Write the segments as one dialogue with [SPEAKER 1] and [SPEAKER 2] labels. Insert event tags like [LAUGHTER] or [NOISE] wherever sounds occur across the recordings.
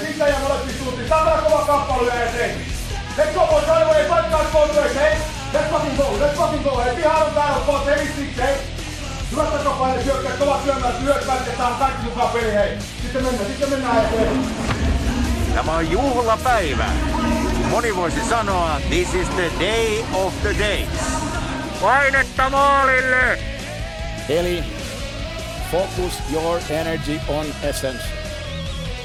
[SPEAKER 1] Sitten ja molempi suuntiin. Tämä kova kappale ja se. Let's go boys, right away, fight guys, both ways, hey. Let's fucking go, let's fucking go, hey. Ihan on täällä, boys, hey, six, hey. Hyvät takapäin, syökkää, kovat syömään, tää on kaikki mukaan peli, hei. Sitten mennään, sitten mennään eteen.
[SPEAKER 2] Tämä on juhlapäivä. Moni voisi sanoa, this is the day of the days. Painetta maalille!
[SPEAKER 3] Eli focus your energy on essence.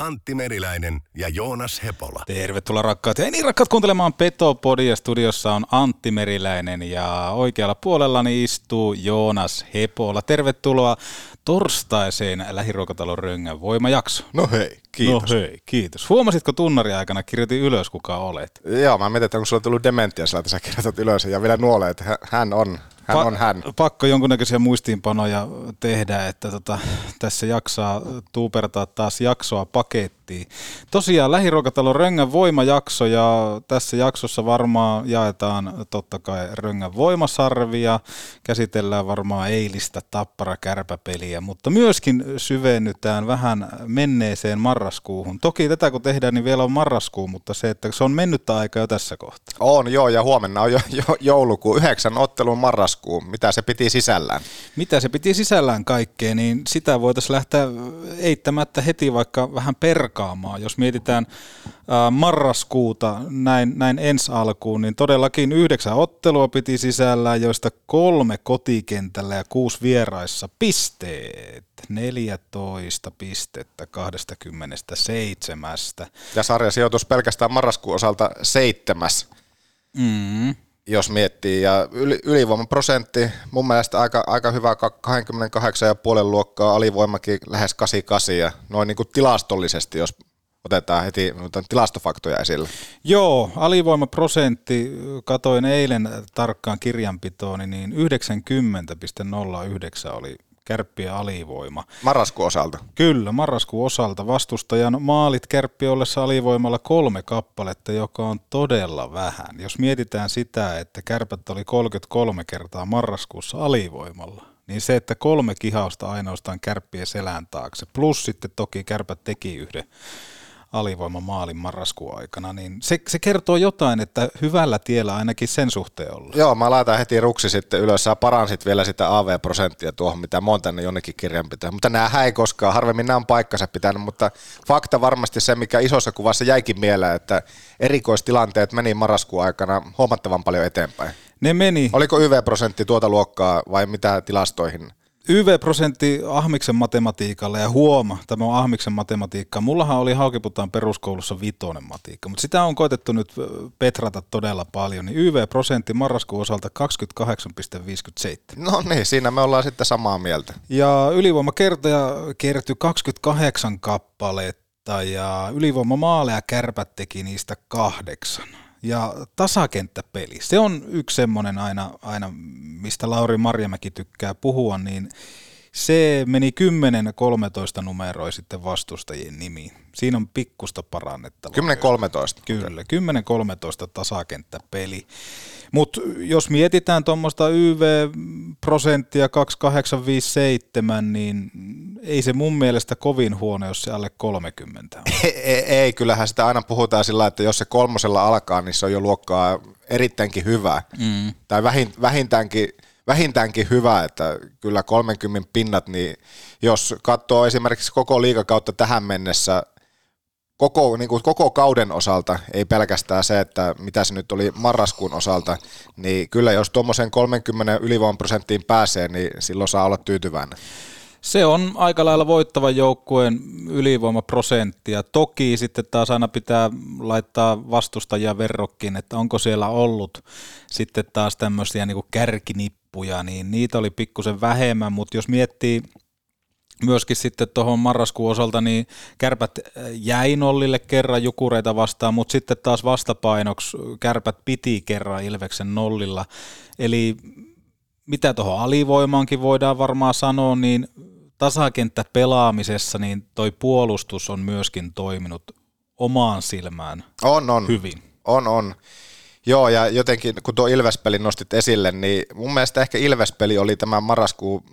[SPEAKER 4] Antti Meriläinen ja Joonas Hepola.
[SPEAKER 5] Tervetuloa rakkaat ja niin rakkaat kuuntelemaan Petopodia. Studiossa on Antti Meriläinen ja oikealla puolellani istuu Joonas Hepola. Tervetuloa torstaiseen lähiruokatalon röngän voimajakso.
[SPEAKER 6] No hei, kiitos.
[SPEAKER 5] No hei, kiitos. Huomasitko tunnari aikana, kirjoitin ylös kuka olet?
[SPEAKER 6] Joo, mä mietin, että onko sulla tullut dementia sillä, että sä kirjoitat ylös ja vielä nuolee, että hän on, hän
[SPEAKER 5] Pa-
[SPEAKER 6] on hän.
[SPEAKER 5] Pakko jonkunnäköisiä muistiinpanoja tehdä, että tota, tässä jaksaa tuupertaa taas jaksoa pakettiin. Tosiaan lähiruokatalon Röngän voimajakso ja tässä jaksossa varmaan jaetaan totta kai Röngän voimasarvia, käsitellään varmaan eilistä tappara kärpäpeliä, mutta myöskin syvennytään vähän menneeseen marraskuuhun. Toki tätä kun tehdään, niin vielä on marraskuu, mutta se, että se on mennyttä aikaa jo tässä kohtaa.
[SPEAKER 6] On joo, ja huomenna on jo, jo joulukuu, yhdeksän ottelun marraskuu. Mitä se piti sisällään?
[SPEAKER 5] mitä se piti sisällään kaikkea, niin sitä voitaisiin lähteä eittämättä heti vaikka vähän perkaamaan. Jos mietitään ää, marraskuuta näin, näin ensi alkuun, niin todellakin yhdeksän ottelua piti sisällään, joista kolme kotikentällä ja kuusi vieraissa pisteet. 14 pistettä 27.
[SPEAKER 6] Ja sarja sijoitus pelkästään marraskuun osalta seitsemäs,
[SPEAKER 5] Mm.
[SPEAKER 6] Jos miettii. Ja yli, ylivoimaprosentti mun mielestä aika, aika hyvä, ka- 28,5 luokkaa, alivoimakin lähes 88. Ja noin niin kuin tilastollisesti, jos otetaan heti tilastofaktoja esille.
[SPEAKER 5] Joo, alivoimaprosentti, katoin eilen tarkkaan kirjanpitoon, niin 90,09 oli kärppien alivoima.
[SPEAKER 6] Marraskuun osalta.
[SPEAKER 5] Kyllä, marraskuun osalta vastustajan maalit kärppi ollessa alivoimalla kolme kappaletta, joka on todella vähän. Jos mietitään sitä, että kärpät oli 33 kertaa marraskuussa alivoimalla, niin se, että kolme kihausta ainoastaan kärppien selän taakse, plus sitten toki kärpät teki yhden alivoimamaalin marraskuun aikana, niin se, se kertoo jotain, että hyvällä tiellä ainakin sen suhteen ollaan.
[SPEAKER 6] Joo, mä laitan heti ruksi sitten ylös. Sä paransit vielä sitä AV-prosenttia tuohon, mitä mä oon tänne jonnekin kirjanpitoon. Mutta nää ei koskaan, harvemmin nämä on paikkansa pitänyt, mutta fakta varmasti se, mikä isossa kuvassa jäikin mieleen, että erikoistilanteet meni marraskuun aikana huomattavan paljon eteenpäin.
[SPEAKER 5] Ne meni.
[SPEAKER 6] Oliko YV-prosentti tuota luokkaa vai mitä tilastoihin?
[SPEAKER 5] YV-prosentti Ahmiksen matematiikalla ja huoma, tämä on Ahmiksen matematiikka. Mullahan oli Haukiputaan peruskoulussa vitonen matiikka, mutta sitä on koitettu nyt petrata todella paljon. Niin YV-prosentti marraskuun osalta 28,57.
[SPEAKER 6] No niin, siinä me ollaan sitten samaa mieltä.
[SPEAKER 5] Ja ylivoimakertoja kertyi 28 kappaletta ja ylivoimamaaleja kärpät teki niistä kahdeksan. Ja tasakenttäpeli, se on yksi semmoinen aina, aina, mistä Lauri Marjamäki tykkää puhua, niin se meni 10-13 numeroa sitten vastustajien nimi. Siinä on pikkusta parannettavaa.
[SPEAKER 6] 10-13.
[SPEAKER 5] Kyllä, 10-13 tasakenttäpeli. Mutta jos mietitään tuommoista YV-prosenttia 2857, niin ei se mun mielestä kovin huono, jos se alle 30 on.
[SPEAKER 6] Ei, [LAUGHS] ei, ei, kyllähän sitä aina puhutaan sillä, että jos se kolmosella alkaa, niin se on jo luokkaa erittäinkin hyvä. Mm. Tai vähin, vähintäänkin, vähintäänkin hyvä, että kyllä 30 pinnat, niin jos katsoo esimerkiksi koko liikakautta tähän mennessä koko, niin kuin koko kauden osalta, ei pelkästään se, että mitä se nyt oli marraskuun osalta, niin kyllä jos tuommoisen 30 ylivoiman prosenttiin pääsee, niin silloin saa olla tyytyväinen.
[SPEAKER 5] Se on aika lailla voittava joukkueen ylivoimaprosenttia. Toki sitten taas aina pitää laittaa vastustajia verrokkiin, että onko siellä ollut sitten taas tämmöisiä niin kärkinippuja, niin niitä oli pikkusen vähemmän, mutta jos miettii myöskin sitten tuohon marraskuun osalta, niin kärpät jäi nollille kerran jukureita vastaan, mutta sitten taas vastapainoksi kärpät piti kerran Ilveksen nollilla. Eli mitä tuohon alivoimaankin voidaan varmaan sanoa, niin tasakenttä pelaamisessa niin toi puolustus on myöskin toiminut omaan silmään
[SPEAKER 6] on, on.
[SPEAKER 5] hyvin.
[SPEAKER 6] On, on. Joo, ja jotenkin kun tuo Ilvespeli nostit esille, niin mun mielestä ehkä Ilvespeli oli tämä marraskuun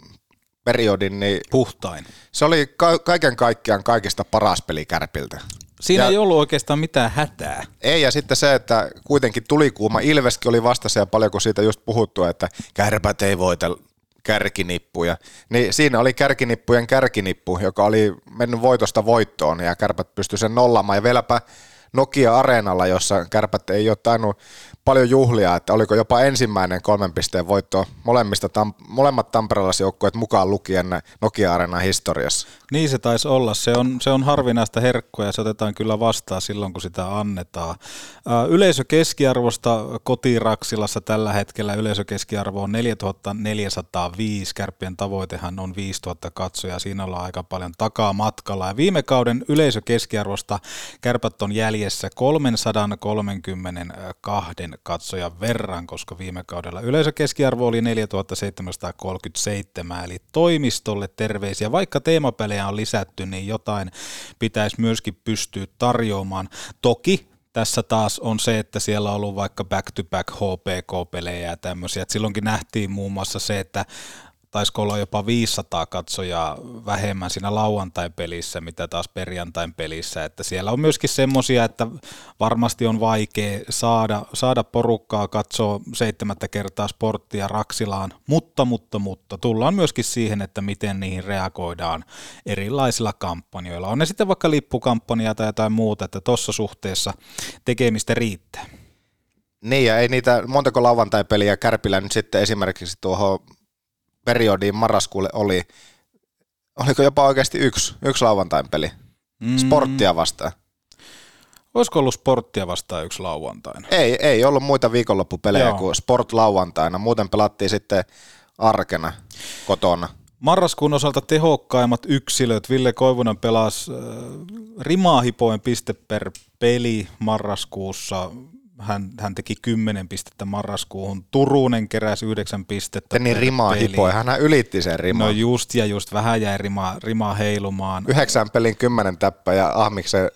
[SPEAKER 6] periodin, niin
[SPEAKER 5] puhtain.
[SPEAKER 6] Se oli ka- kaiken kaikkiaan kaikista paras peli Kärpiltä.
[SPEAKER 5] Siinä ja, ei ollut oikeastaan mitään hätää.
[SPEAKER 6] Ei, ja sitten se, että kuitenkin tuli kuuma. Ilveskin oli vastassa ja paljon kun siitä just puhuttu, että kärpät ei voita kärkinippuja. Niin siinä oli kärkinippujen kärkinippu, joka oli mennyt voitosta voittoon ja kärpät pystyi sen nollaamaan. Ja vieläpä Nokia-areenalla, jossa kärpät ei ole tainnut paljon juhlia, että oliko jopa ensimmäinen kolmen pisteen voitto molemmista, tam, molemmat tamperelaisjoukkueet mukaan lukien Nokia-areenan historiassa.
[SPEAKER 5] Niin se taisi olla. Se on, se on harvinaista herkkua ja se otetaan kyllä vastaan silloin, kun sitä annetaan. Yleisökeskiarvosta kotiraksilassa tällä hetkellä yleisökeskiarvo on 4405. Kärppien tavoitehan on 5000 katsoja. Siinä ollaan aika paljon takaa matkalla. Ja viime kauden yleisökeskiarvosta kärpät on jäljessä 332 katsojan verran, koska viime kaudella yleisökeskiarvo oli 4737, eli toimistolle terveisiä. Vaikka teemapelejä on lisätty, niin jotain pitäisi myöskin pystyä tarjoamaan. Toki tässä taas on se, että siellä on ollut vaikka back-to-back HPK-pelejä ja tämmöisiä. Et silloinkin nähtiin muun muassa se, että taisiko olla jopa 500 katsojaa vähemmän siinä lauantain pelissä, mitä taas perjantain pelissä, että siellä on myöskin semmoisia, että varmasti on vaikea saada, saada porukkaa katsoa seitsemättä kertaa sporttia Raksilaan, mutta, mutta, mutta tullaan myöskin siihen, että miten niihin reagoidaan erilaisilla kampanjoilla. On ne sitten vaikka lippukampanja tai jotain muuta, että tuossa suhteessa tekemistä riittää.
[SPEAKER 6] Niin, ja ei niitä, montako lauantai-peliä Kärpillä nyt sitten esimerkiksi tuohon periodiin marraskuulle oli, oliko jopa oikeasti yksi, yksi lauantain peli, mm. sporttia vastaan.
[SPEAKER 5] Olisiko ollut sporttia vastaan yksi lauantaina?
[SPEAKER 6] Ei, ei ollut muita viikonloppupelejä Joo. kuin sport lauantaina. Muuten pelattiin sitten arkena kotona.
[SPEAKER 5] Marraskuun osalta tehokkaimmat yksilöt. Ville Koivunen pelasi äh, rimaahipoen piste per peli marraskuussa hän, hän teki 10 pistettä marraskuuhun, Turunen keräsi 9 pistettä.
[SPEAKER 6] Niin rimaa hipoi, hän ylitti sen rimaa.
[SPEAKER 5] No just ja just, vähän jäi rimaa, rimaa heilumaan.
[SPEAKER 6] Yhdeksän pelin kymmenen täppä ja Ahmiksen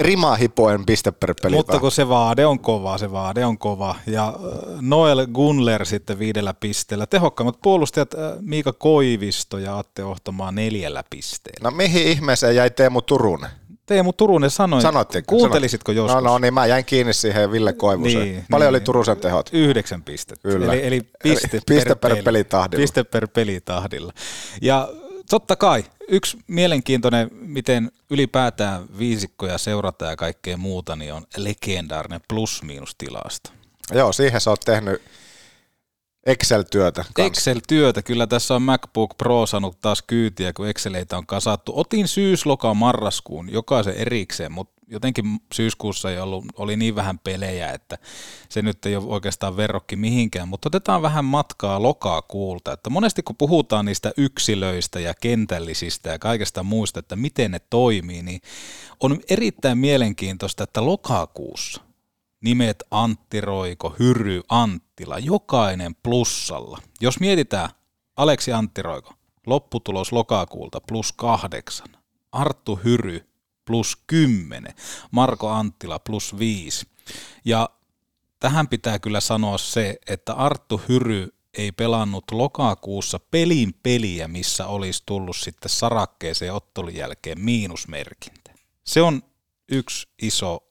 [SPEAKER 6] rimaa hipoen piste per peli.
[SPEAKER 5] Mutta kun se vaade on kova, se vaade on kova. Ja äh, Noel Gunler sitten viidellä pisteellä. Tehokkaimmat puolustajat äh, Miika Koivisto ja Atte Ohtomaa neljällä pisteellä.
[SPEAKER 6] No mihin ihmeeseen jäi Teemu Turunen?
[SPEAKER 5] Teemu Turunen sanoi,
[SPEAKER 6] Sanoitteko?
[SPEAKER 5] kuuntelisitko joskus?
[SPEAKER 6] No, no niin, mä jäin kiinni siihen Ville Koivuseen. Niin, Paljon niin. oli Turusen tehot?
[SPEAKER 5] Yhdeksän pistettä.
[SPEAKER 6] Kyllä.
[SPEAKER 5] Eli, eli piste,
[SPEAKER 6] eli piste per, per pelitahdilla.
[SPEAKER 5] Piste per pelitahdilla. Ja totta kai, yksi mielenkiintoinen, miten ylipäätään viisikkoja seurataan ja kaikkea muuta, niin on legendaarinen plus-miinus tilasta.
[SPEAKER 6] Joo, siihen sä oot tehnyt Excel-työtä
[SPEAKER 5] kanssa. Excel-työtä, kyllä tässä on MacBook Pro saanut taas kyytiä, kun Exceleitä on kasattu. Otin syysloka marraskuun jokaisen erikseen, mutta jotenkin syyskuussa ei ollut, oli niin vähän pelejä, että se nyt ei ole oikeastaan verrokki mihinkään, mutta otetaan vähän matkaa lokakuulta, että monesti kun puhutaan niistä yksilöistä ja kentällisistä ja kaikesta muista, että miten ne toimii, niin on erittäin mielenkiintoista, että lokakuussa nimet Antti Roiko, Hyry, Anttila, jokainen plussalla. Jos mietitään Aleksi Antti Roiko, lopputulos lokakuulta plus kahdeksan, Arttu Hyry plus kymmenen, Marko Anttila plus viisi. Ja tähän pitää kyllä sanoa se, että Arttu Hyry ei pelannut lokakuussa pelin peliä, missä olisi tullut sitten sarakkeeseen ottolun jälkeen miinusmerkintä. Se on yksi iso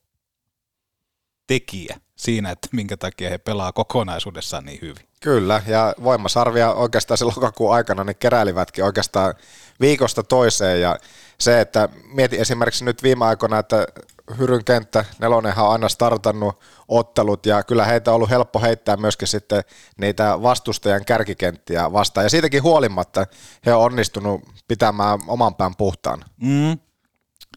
[SPEAKER 5] tekijä siinä, että minkä takia he pelaa kokonaisuudessaan niin hyvin.
[SPEAKER 6] Kyllä, ja voimasarvia oikeastaan se lokakuun aikana ne keräilivätkin oikeastaan viikosta toiseen, ja se, että mieti esimerkiksi nyt viime aikoina, että Hyryn kenttä, Nelonenhan on aina startannut ottelut ja kyllä heitä on ollut helppo heittää myöskin sitten niitä vastustajan kärkikenttiä vastaan ja siitäkin huolimatta he on onnistunut pitämään oman pään puhtaan.
[SPEAKER 5] Mm,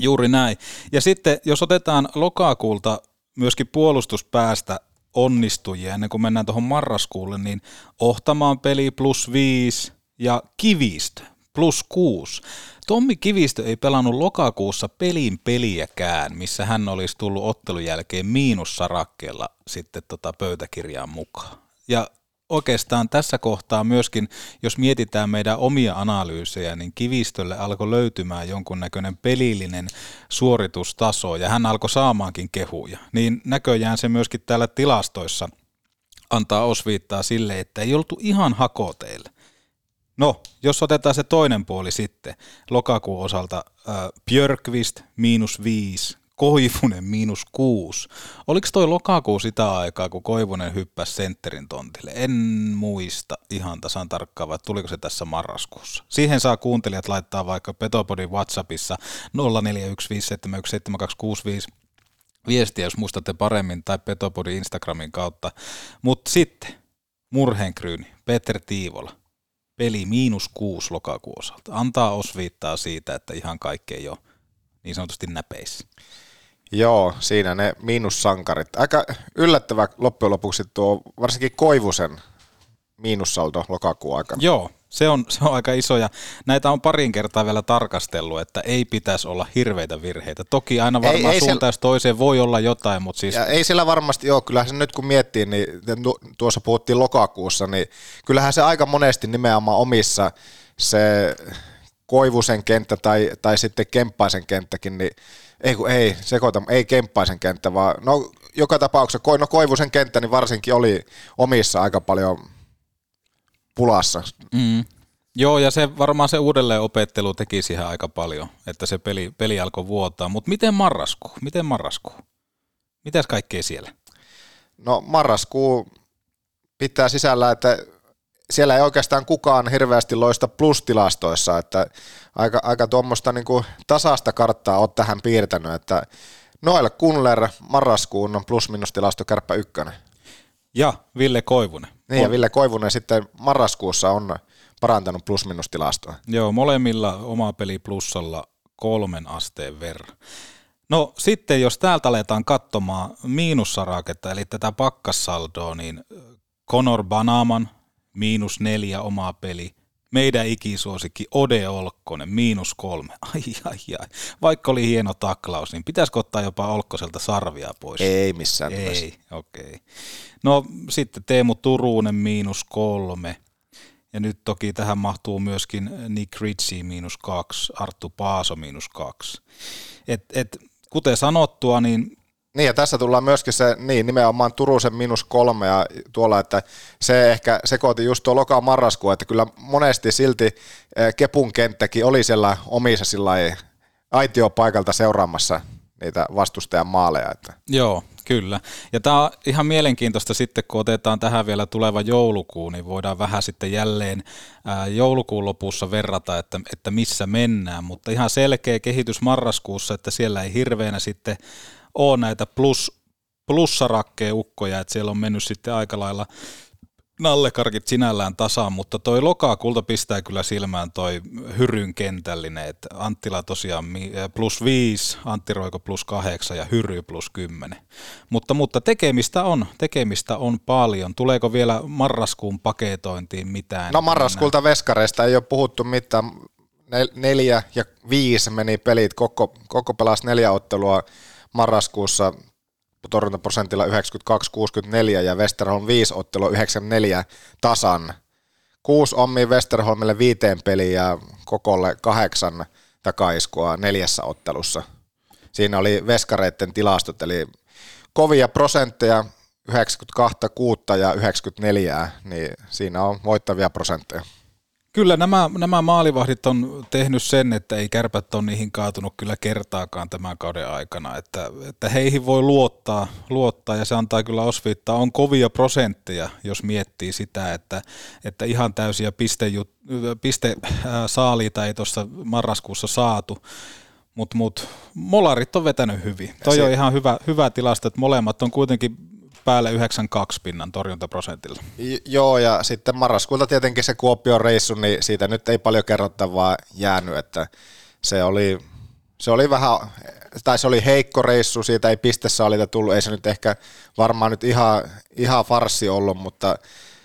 [SPEAKER 5] juuri näin. Ja sitten jos otetaan lokakuulta myöskin puolustuspäästä onnistujia ennen kuin mennään tuohon marraskuulle, niin Ohtamaan peli plus viisi ja Kivistö plus kuusi. Tommi Kivistö ei pelannut lokakuussa pelin peliäkään, missä hän olisi tullut ottelun jälkeen miinussarakkeella sitten tota pöytäkirjaan mukaan. Ja oikeastaan tässä kohtaa myöskin, jos mietitään meidän omia analyysejä, niin Kivistölle alkoi löytymään jonkunnäköinen pelillinen suoritustaso ja hän alkoi saamaankin kehuja. Niin näköjään se myöskin täällä tilastoissa antaa osviittaa sille, että ei oltu ihan hakoteille. No, jos otetaan se toinen puoli sitten, lokakuun osalta äh, Björkvist miinus viisi, Koivunen miinus kuusi. Oliko toi lokakuu sitä aikaa, kun Koivunen hyppäsi sentterin tontille? En muista ihan tasan tarkkaan, vai tuliko se tässä marraskuussa. Siihen saa kuuntelijat laittaa vaikka Petopodin Whatsappissa 0415717265 viestiä, jos muistatte paremmin, tai Petopodin Instagramin kautta. Mutta sitten Murheenkryyni, Peter Tiivola peli miinus kuusi lokakuun osalta. Antaa osviittaa siitä, että ihan kaikki ei ole niin sanotusti näpeissä.
[SPEAKER 6] Joo, siinä ne miinussankarit. Aika yllättävä loppujen lopuksi tuo varsinkin Koivusen miinussaldo lokakuun aikana.
[SPEAKER 5] Joo, se on, se on aika iso ja näitä on parin kertaa vielä tarkastellut, että ei pitäisi olla hirveitä virheitä. Toki aina varmaan ei, ei suuntaan toiseen voi olla jotain, mutta siis...
[SPEAKER 6] Ja ei sillä varmasti ole, kyllähän se nyt kun miettii, niin tuossa puhuttiin lokakuussa, niin kyllähän se aika monesti nimenomaan omissa se Koivusen kenttä tai, tai sitten Kemppaisen kenttäkin, niin ei kun ei, sekoita, ei Kemppaisen kenttä, vaan no joka tapauksessa, no Koivusen kenttä niin varsinkin oli omissa aika paljon pulassa.
[SPEAKER 5] Mm. Joo, ja se varmaan se uudelleen opettelu teki siihen aika paljon, että se peli, peli alkoi vuotaa. Mutta miten marraskuu? Miten marraskuu? Mitäs kaikkea siellä?
[SPEAKER 6] No marraskuu pitää sisällä, että siellä ei oikeastaan kukaan hirveästi loista plustilastoissa, että aika, aika tuommoista niin tasasta karttaa olet tähän piirtänyt, että Noel Kunler marraskuun on plus-minus-tilasto kärppä ykkönen.
[SPEAKER 5] Ja Ville Koivunen.
[SPEAKER 6] Niin, ja Ville Koivunen sitten marraskuussa on parantanut plus-minus-tilastoa.
[SPEAKER 5] Joo, molemmilla oma peli plussalla kolmen asteen verran. No sitten jos täältä aletaan katsomaan miinussaraketta, eli tätä pakkassaldoa, niin Conor Banaman, miinus neljä omaa peli, meidän ikisuosikki Ode Olkkonen, miinus kolme. [LAUGHS] Ai, ai, ai. Vaikka oli hieno taklaus, niin pitäisikö ottaa jopa Olkkoselta sarvia pois?
[SPEAKER 6] Ei missään
[SPEAKER 5] Ei, okei. Okay. No sitten Teemu Turunen, miinus kolme. Ja nyt toki tähän mahtuu myöskin Nick Ritchie miinus kaksi, Arttu Paaso miinus kaksi. Et, et, kuten sanottua, niin
[SPEAKER 6] niin ja tässä tullaan myöskin se, niin nimenomaan Turusen minus kolme ja tuolla, että se ehkä sekoitin just tuo lokaa marraskuu, että kyllä monesti silti eh, Kepun kenttäkin oli siellä omissa sillä aitiopaikalta seuraamassa niitä vastustajan maaleja. Että.
[SPEAKER 5] Joo, kyllä. Ja tämä on ihan mielenkiintoista sitten, kun otetaan tähän vielä tuleva joulukuu, niin voidaan vähän sitten jälleen joulukuun lopussa verrata, että, että missä mennään, mutta ihan selkeä kehitys marraskuussa, että siellä ei hirveänä sitten ole näitä plus, plussarakkeukkoja, että siellä on mennyt sitten aika lailla nallekarkit sinällään tasaan, mutta toi lokakulta pistää kyllä silmään toi Hyryn kentällinen, että Anttila tosiaan plus 5, Antti Roiko plus 8 ja Hyry plus 10. Mutta, mutta tekemistä on, tekemistä on paljon. Tuleeko vielä marraskuun paketointiin mitään?
[SPEAKER 6] No marraskuulta veskareista ei ole puhuttu mitään. Neljä ja viisi meni pelit, koko, koko pelasi neljä ottelua marraskuussa torjuntaprosentilla 92-64 ja Westerholm 5 ottelu 94 tasan. Kuusi ommi Westerholmille viiteen peliin ja kokolle kahdeksan takaiskua neljässä ottelussa. Siinä oli veskareiden tilastot, eli kovia prosentteja, 92, 6 ja 94, niin siinä on voittavia prosentteja.
[SPEAKER 5] Kyllä nämä, nämä maalivahdit on tehnyt sen, että ei kärpät ole niihin kaatunut kyllä kertaakaan tämän kauden aikana, että, että heihin voi luottaa, luottaa ja se antaa kyllä osviittaa. On kovia prosentteja, jos miettii sitä, että, että ihan täysiä piste, piste saaliita ei tuossa marraskuussa saatu, mutta mut, molarit on vetänyt hyvin. Toi se... on ihan hyvä, hyvä tilasto, että molemmat on kuitenkin päälle 92 pinnan torjuntaprosentilla.
[SPEAKER 6] Joo, ja sitten marraskuulta tietenkin se Kuopion reissu, niin siitä nyt ei paljon kerrottavaa jäänyt, että se oli, se oli vähän, tai se oli heikko reissu, siitä ei pistesaalita tullut, ei se nyt ehkä varmaan nyt ihan, ihan farsi ollut, mutta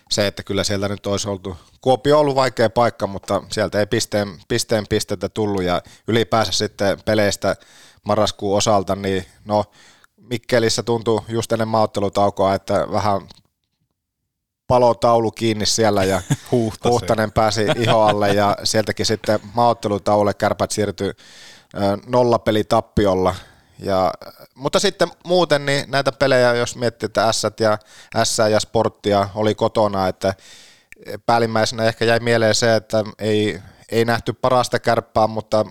[SPEAKER 6] se, että kyllä sieltä nyt olisi oltu, Kuopio on ollut vaikea paikka, mutta sieltä ei pisteen, pisteen pistettä tullut ja ylipäänsä sitten peleistä marraskuun osalta, niin no Mikkelissä tuntui just ennen maaottelutaukoa, että vähän palotaulu kiinni siellä ja [LAUGHS] Huhtanen pääsi ihoalle ja sieltäkin sitten maaottelutauolle kärpät siirtyi nollapelitappiolla. Ja, mutta sitten muuten niin näitä pelejä, jos miettii, että S ja, S ja Sporttia oli kotona, että päällimmäisenä ehkä jäi mieleen se, että ei, ei nähty parasta kärppää, mutta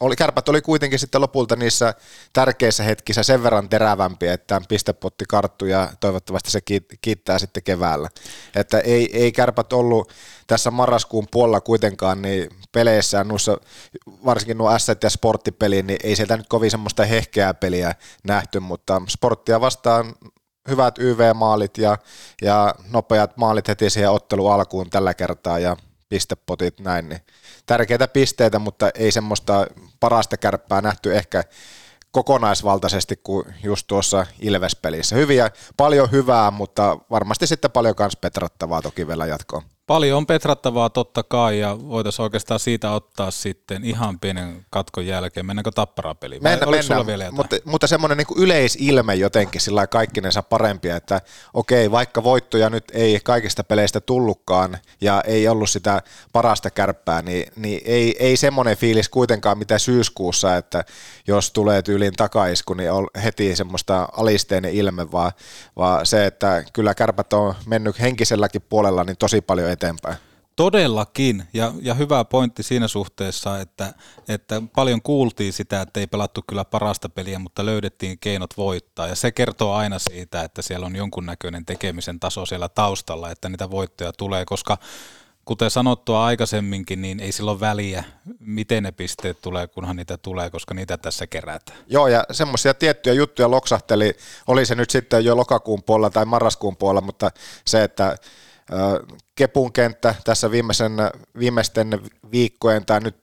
[SPEAKER 6] oli, kärpät oli kuitenkin sitten lopulta niissä tärkeissä hetkissä sen verran terävämpi, että pistepotti karttui ja toivottavasti se kiittää sitten keväällä. Että ei, ei kärpät ollut tässä marraskuun puolella kuitenkaan niin peleissä, noissa, varsinkin nuo asset ja sporttipeli, niin ei sieltä nyt kovin semmoista hehkeää peliä nähty, mutta sporttia vastaan hyvät YV-maalit ja, ja nopeat maalit heti siihen ottelu alkuun tällä kertaa ja pistepotit näin, niin tärkeitä pisteitä, mutta ei semmoista parasta kärppää nähty ehkä kokonaisvaltaisesti kuin just tuossa Ilves-pelissä. Hyviä, paljon hyvää, mutta varmasti sitten paljon myös petrattavaa toki vielä jatkoon.
[SPEAKER 5] Paljon on petrattavaa totta kai ja voitaisiin oikeastaan siitä ottaa sitten ihan pienen katkon jälkeen. Mennäänkö tapparapeliin?
[SPEAKER 6] Mennä, mennään, vielä mutta, mutta semmoinen niin yleisilme jotenkin sillä kaikkinensa parempia, että okei, vaikka voittoja nyt ei kaikista peleistä tullutkaan ja ei ollut sitä parasta kärppää, niin, niin ei, ei semmoinen fiilis kuitenkaan mitä syyskuussa, että jos tulee tyyliin takaisku, niin on heti semmoista alisteinen ilme, vaan, vaan se, että kyllä kärpät on mennyt henkiselläkin puolella niin tosi paljon eteenpäin.
[SPEAKER 5] Todellakin, ja, ja hyvä pointti siinä suhteessa, että, että paljon kuultiin sitä, että ei pelattu kyllä parasta peliä, mutta löydettiin keinot voittaa, ja se kertoo aina siitä, että siellä on jonkunnäköinen tekemisen taso siellä taustalla, että niitä voittoja tulee, koska kuten sanottua aikaisemminkin, niin ei silloin väliä, miten ne pisteet tulee, kunhan niitä tulee, koska niitä tässä kerätään.
[SPEAKER 6] Joo, ja semmoisia tiettyjä juttuja loksahteli, oli se nyt sitten jo lokakuun puolella tai marraskuun puolella, mutta se, että Kepun kenttä tässä viimeisen, viimeisten viikkojen tai nyt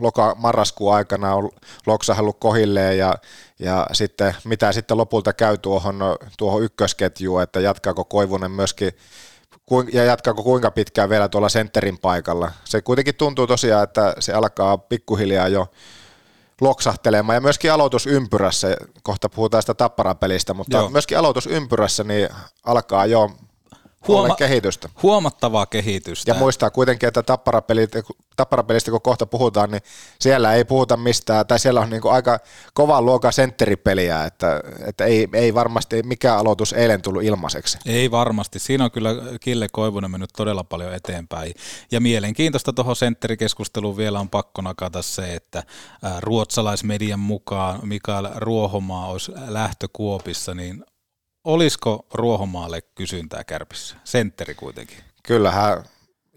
[SPEAKER 6] loka-marraskuun aikana on loksahellut kohilleen ja, ja sitten mitä sitten lopulta käy tuohon, tuohon ykkösketjuun, että jatkaako Koivunen myöskin ja jatkaako kuinka pitkään vielä tuolla sentterin paikalla. Se kuitenkin tuntuu tosiaan, että se alkaa pikkuhiljaa jo loksahtelemaan ja myöskin aloitusympyrässä, kohta puhutaan sitä tapparapelistä, mutta Joo. myöskin aloitusympyrässä niin alkaa jo Huoma- kehitystä.
[SPEAKER 5] Huomattavaa kehitystä.
[SPEAKER 6] Ja muistaa kuitenkin, että tapparapelistä kun kohta puhutaan, niin siellä ei puhuta mistään, tai siellä on niin kuin aika kova luokan sentteripeliä, että, että ei, ei varmasti mikään aloitus eilen tullut ilmaiseksi.
[SPEAKER 5] Ei varmasti. Siinä on kyllä Kille Koivunen mennyt todella paljon eteenpäin. Ja mielenkiintoista tuohon sentterikeskusteluun vielä on pakko nakata se, että ruotsalaismedian mukaan Mikael Ruohomaa olisi lähtökuopissa, niin olisiko Ruohomaalle kysyntää kärpissä? Sentteri kuitenkin.
[SPEAKER 6] Kyllähän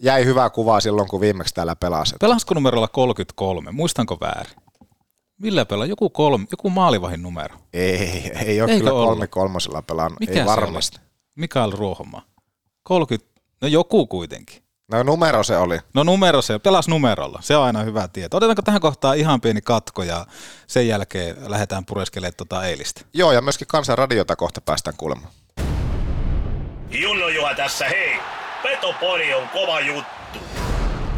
[SPEAKER 6] jäi hyvää kuvaa silloin, kun viimeksi täällä pelasi.
[SPEAKER 5] Pelasko numerolla 33? Muistanko väärin? Millä pelaa? Joku, kolme, joku maalivahin numero?
[SPEAKER 6] Ei, ei ole Eikö kyllä kolme kolmosella pelannut. Mikä ei varmasti.
[SPEAKER 5] Mikael Ruohomaa. 30, no joku kuitenkin.
[SPEAKER 6] No numero se oli.
[SPEAKER 5] No numero se, pelas numerolla. Se on aina hyvä tieto. Otetaanko tähän kohtaan ihan pieni katko ja sen jälkeen lähdetään pureskelemaan tuota eilistä.
[SPEAKER 6] Joo, ja myöskin kansanradiota kohta päästään kuulemaan.
[SPEAKER 7] Junno Juha tässä, hei! Petopori on kova juttu.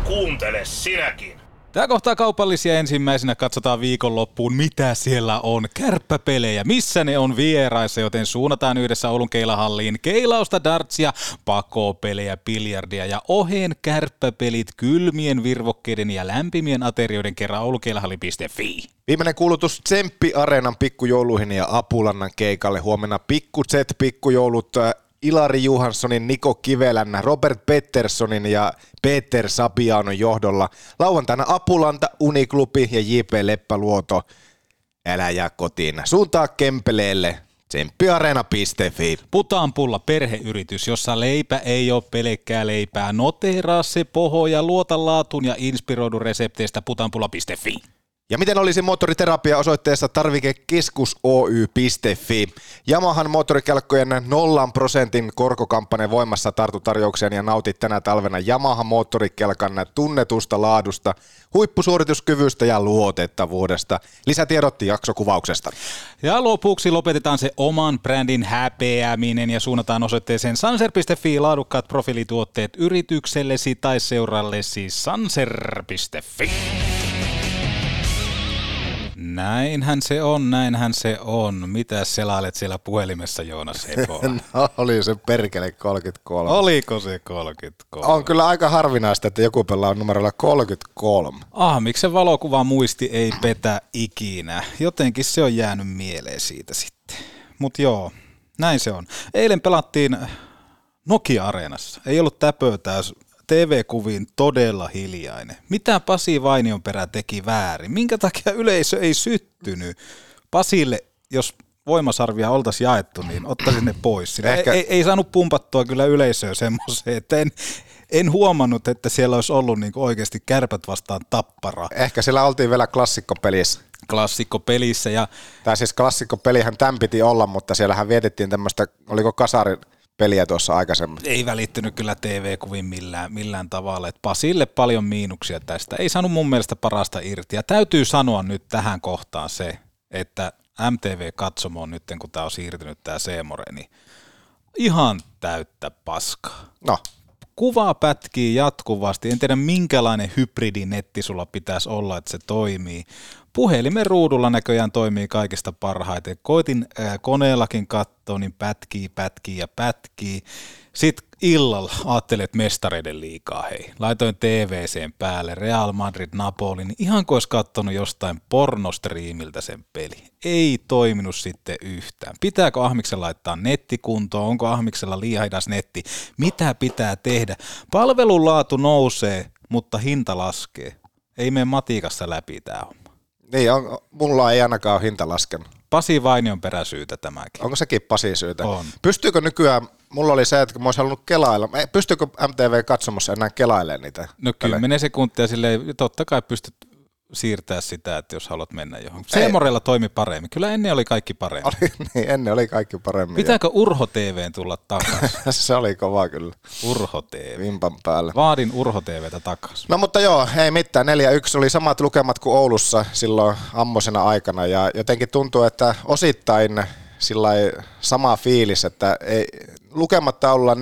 [SPEAKER 7] Kuuntele sinäkin.
[SPEAKER 5] Tämä kohtaa kaupallisia ensimmäisenä katsotaan viikonloppuun, mitä siellä on. Kärppäpelejä, missä ne on vieraissa, joten suunnataan yhdessä Oulun keilahalliin keilausta, dartsia, pakopelejä, biljardia ja oheen kärppäpelit kylmien virvokkeiden ja lämpimien aterioiden kerran oulukeilahalli.fi.
[SPEAKER 6] Viimeinen kuulutus Tsemppi Areenan pikkujouluihin ja Apulannan keikalle. Huomenna pikku Z pikkujoulut Ilari Johanssonin, Niko Kivelän, Robert Petterssonin ja Peter Sapianon johdolla. Lauantaina Apulanta, Uniklubi ja J.P. Leppäluoto. Älä jää kotiin. Suuntaa Kempeleelle. Tsemppiareena.fi.
[SPEAKER 5] Putanpulla perheyritys, jossa leipä ei ole pelkkää leipää. Noteraa se poho ja luota laatuun ja inspiroidu resepteistä putanpulla.fi.
[SPEAKER 6] Ja miten olisi moottoriterapia osoitteessa tarvikekeskusoy.fi. Yamahan moottorikelkkojen nollan prosentin korkokampanja voimassa tartu tarjoukseen ja nautit tänä talvena Yamaha moottorikelkan tunnetusta laadusta, huippusuorituskyvystä ja luotettavuudesta. Lisätiedot jaksokuvauksesta.
[SPEAKER 5] Ja lopuksi lopetetaan se oman brändin häpeäminen ja suunnataan osoitteeseen sanser.fi laadukkaat profiilituotteet yrityksellesi tai seurallesi sanser.fi. Näinhän se on, näinhän se on. Mitä selailet siellä puhelimessa, Joonas [LAUGHS]
[SPEAKER 6] no, oli se perkele 33.
[SPEAKER 5] Oliko se 33?
[SPEAKER 6] On kyllä aika harvinaista, että joku pelaa numerolla 33.
[SPEAKER 5] Ah, miksi se valokuva muisti ei petä ikinä? Jotenkin se on jäänyt mieleen siitä sitten. Mutta joo, näin se on. Eilen pelattiin Nokia-areenassa. Ei ollut täpöä TV-kuviin todella hiljainen. Mitä Pasi Vainion perä teki väärin? Minkä takia yleisö ei syttynyt? Pasille, jos voimasarvia oltaisiin jaettu, niin ottaisin ne pois. Ehkä... Ei, ei, saanut pumpattua kyllä yleisöä semmoiseen, että en, en huomannut, että siellä olisi ollut niin oikeasti kärpät vastaan tappara.
[SPEAKER 6] Ehkä siellä oltiin vielä klassikkopelissä.
[SPEAKER 5] Klassikkopelissä. Ja...
[SPEAKER 6] Tai siis klassikkopelihän tämän piti olla, mutta siellähän vietettiin tämmöistä, oliko kasarin peliä tuossa aikaisemmin.
[SPEAKER 5] Ei välittynyt kyllä TV-kuvin millään, millään tavalla. Et Pasille paljon miinuksia tästä. Ei saanut mun mielestä parasta irti. Ja täytyy sanoa nyt tähän kohtaan se, että MTV-katsomo nyt, kun tämä on siirtynyt tämä Seemore, niin ihan täyttä paskaa.
[SPEAKER 6] No.
[SPEAKER 5] Kuvaa pätkii jatkuvasti. En tiedä minkälainen hybridinetti sulla pitäisi olla, että se toimii. Puhelimen ruudulla näköjään toimii kaikista parhaiten. Koitin äh, koneellakin katsoa, niin pätkii, pätkii ja pätkii. Sitten illalla ajattelin, että mestareiden liikaa, hei. Laitoin TVCen päälle Real Madrid Napoli, niin ihan kuin olisi katsonut jostain pornostriimiltä sen peli. Ei toiminut sitten yhtään. Pitääkö Ahmiksen laittaa netti kuntoon? Onko Ahmiksella liian hidas netti? Mitä pitää tehdä? Palvelun laatu nousee, mutta hinta laskee. Ei mene matikassa läpi tämä homma.
[SPEAKER 6] Niin, on, mulla ei ainakaan ole hinta laskenut.
[SPEAKER 5] Pasi Vainion peräsyytä tämäkin.
[SPEAKER 6] Onko sekin Pasi syytä?
[SPEAKER 5] On.
[SPEAKER 6] Pystyykö nykyään, mulla oli se, että kun mä olisin halunnut kelailla, pystyykö MTV katsomassa enää kelailemaan niitä?
[SPEAKER 5] No 10 sekuntia sille totta kai pystyt siirtää sitä, että jos haluat mennä johonkin. Seemorella toimi paremmin. Kyllä ennen oli kaikki paremmin.
[SPEAKER 6] Oli, [LAUGHS] niin, ennen oli kaikki paremmin.
[SPEAKER 5] Pitääkö Urho TVn tulla takaisin? [LAUGHS]
[SPEAKER 6] se oli kova kyllä.
[SPEAKER 5] Urho TV.
[SPEAKER 6] Vimpan päällä.
[SPEAKER 5] Vaadin Urho TVtä takaisin.
[SPEAKER 6] No mutta joo, ei mitään. 4-1 oli samat lukemat kuin Oulussa silloin ammosena aikana ja jotenkin tuntuu, että osittain sillä sama fiilis, että ei, lukemat taululla 4-1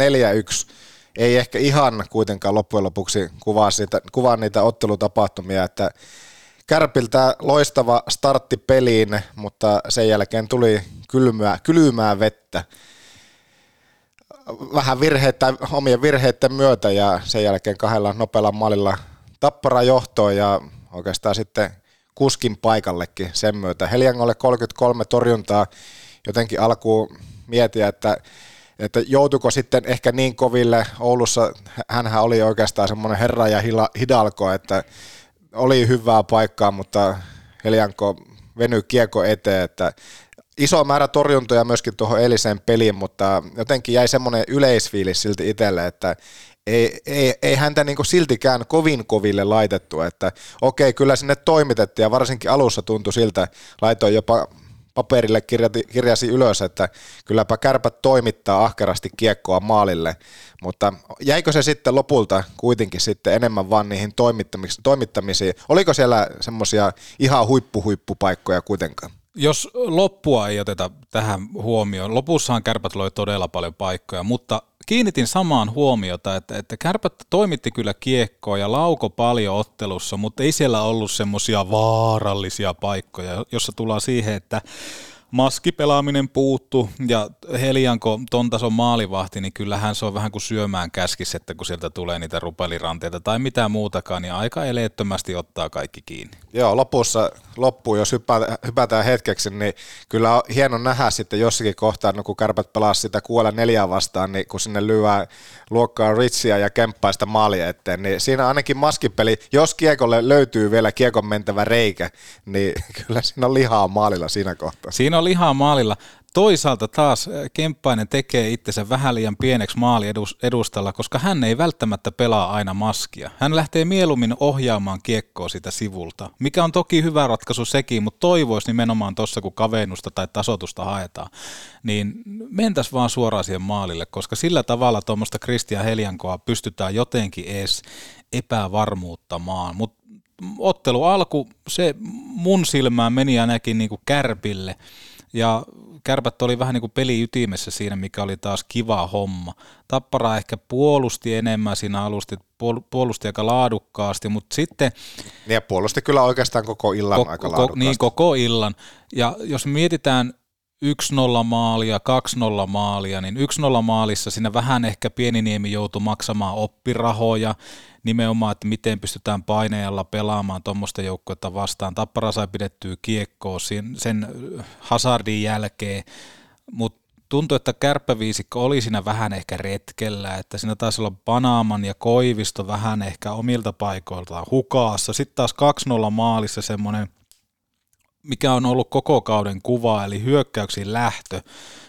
[SPEAKER 6] ei ehkä ihan kuitenkaan loppujen lopuksi kuvaa, sitä, kuvaa niitä ottelutapahtumia, että Kärpiltä loistava startti peliin, mutta sen jälkeen tuli kylmää, kylmää vettä. Vähän virheitä, omien virheiden myötä ja sen jälkeen kahdella nopealla maalilla tappara johtoon ja oikeastaan sitten kuskin paikallekin sen myötä. Heliangolle 33 torjuntaa, jotenkin alkuun mietiä, että että joutuiko sitten ehkä niin koville Oulussa, hänhän oli oikeastaan semmoinen herra ja hidalko, että oli hyvää paikkaa, mutta Helianko venyi kiekko eteen, että iso määrä torjuntoja myöskin tuohon eiliseen peliin, mutta jotenkin jäi semmoinen yleisfiilis silti itselle, että ei, ei, ei häntä niin siltikään kovin koville laitettu, että okei, kyllä sinne toimitettiin ja varsinkin alussa tuntui siltä, laitoin jopa paperille kirjasi ylös, että kylläpä kärpät toimittaa ahkerasti kiekkoa maalille, mutta jäikö se sitten lopulta kuitenkin sitten enemmän vaan niihin toimittamisiin? Oliko siellä semmoisia ihan huippuhuippupaikkoja kuitenkaan?
[SPEAKER 5] Jos loppua ei oteta tähän huomioon, lopussahan kärpät loi todella paljon paikkoja, mutta kiinnitin samaan huomiota, että, että kärpät toimitti kyllä kiekkoa ja lauko paljon ottelussa, mutta ei siellä ollut semmoisia vaarallisia paikkoja, jossa tullaan siihen, että maskipelaaminen puuttu ja Helianko ton tason maalivahti, niin kyllähän se on vähän kuin syömään käskis, että kun sieltä tulee niitä rupeliranteita tai mitään muutakaan, niin aika eleettömästi ottaa kaikki kiinni.
[SPEAKER 6] Joo, lopussa loppuu, jos hypätään, hypätään hetkeksi, niin kyllä on hieno nähdä sitten jossakin kohtaa, no kun kärpät pelaa sitä kuolla neljää vastaan, niin kun sinne lyö luokkaa Ritsia ja kemppaista maalia eteen, niin siinä ainakin maskipeli, jos kiekolle löytyy vielä kiekon mentävä reikä, niin [LAUGHS] kyllä siinä on lihaa maalilla siinä kohtaa.
[SPEAKER 5] Siinä on lihaa maalilla. Toisaalta taas äh, Kemppainen tekee itsensä vähän liian pieneksi maali edustalla, koska hän ei välttämättä pelaa aina maskia. Hän lähtee mieluummin ohjaamaan kiekkoa sitä sivulta, mikä on toki hyvä ratkaisu sekin, mutta toivoisi nimenomaan tuossa, kun kavennusta tai tasotusta haetaan, niin mentäs vaan suoraan siihen maalille, koska sillä tavalla tuommoista Kristian Heliankoa pystytään jotenkin edes epävarmuuttamaan. Mutta ottelu alku, se mun silmään meni ainakin niin kuin kärpille, ja kärpät oli vähän niin kuin peli ytimessä siinä, mikä oli taas kiva homma. Tappara ehkä puolusti enemmän siinä alusti, puolusti aika laadukkaasti, mutta sitten...
[SPEAKER 6] Ja puolusti kyllä oikeastaan koko illan
[SPEAKER 5] ko-
[SPEAKER 6] aika
[SPEAKER 5] laadukkaasti. Niin, koko illan. Ja jos mietitään 1-0 maalia, 2-0 maalia, niin 1-0 maalissa siinä vähän ehkä Pieniniemi joutui maksamaan oppirahoja, nimenomaan, että miten pystytään painajalla pelaamaan tuommoista joukkoita vastaan. Tappara sai pidettyä kiekkoa sen, sen Hazardin jälkeen, mutta tuntui, että kärppäviisikko oli siinä vähän ehkä retkellä, että siinä taisi olla Banaaman ja Koivisto vähän ehkä omilta paikoiltaan hukaassa. Sitten taas 2-0 maalissa semmoinen, mikä on ollut koko kauden kuva, eli hyökkäyksiin lähtö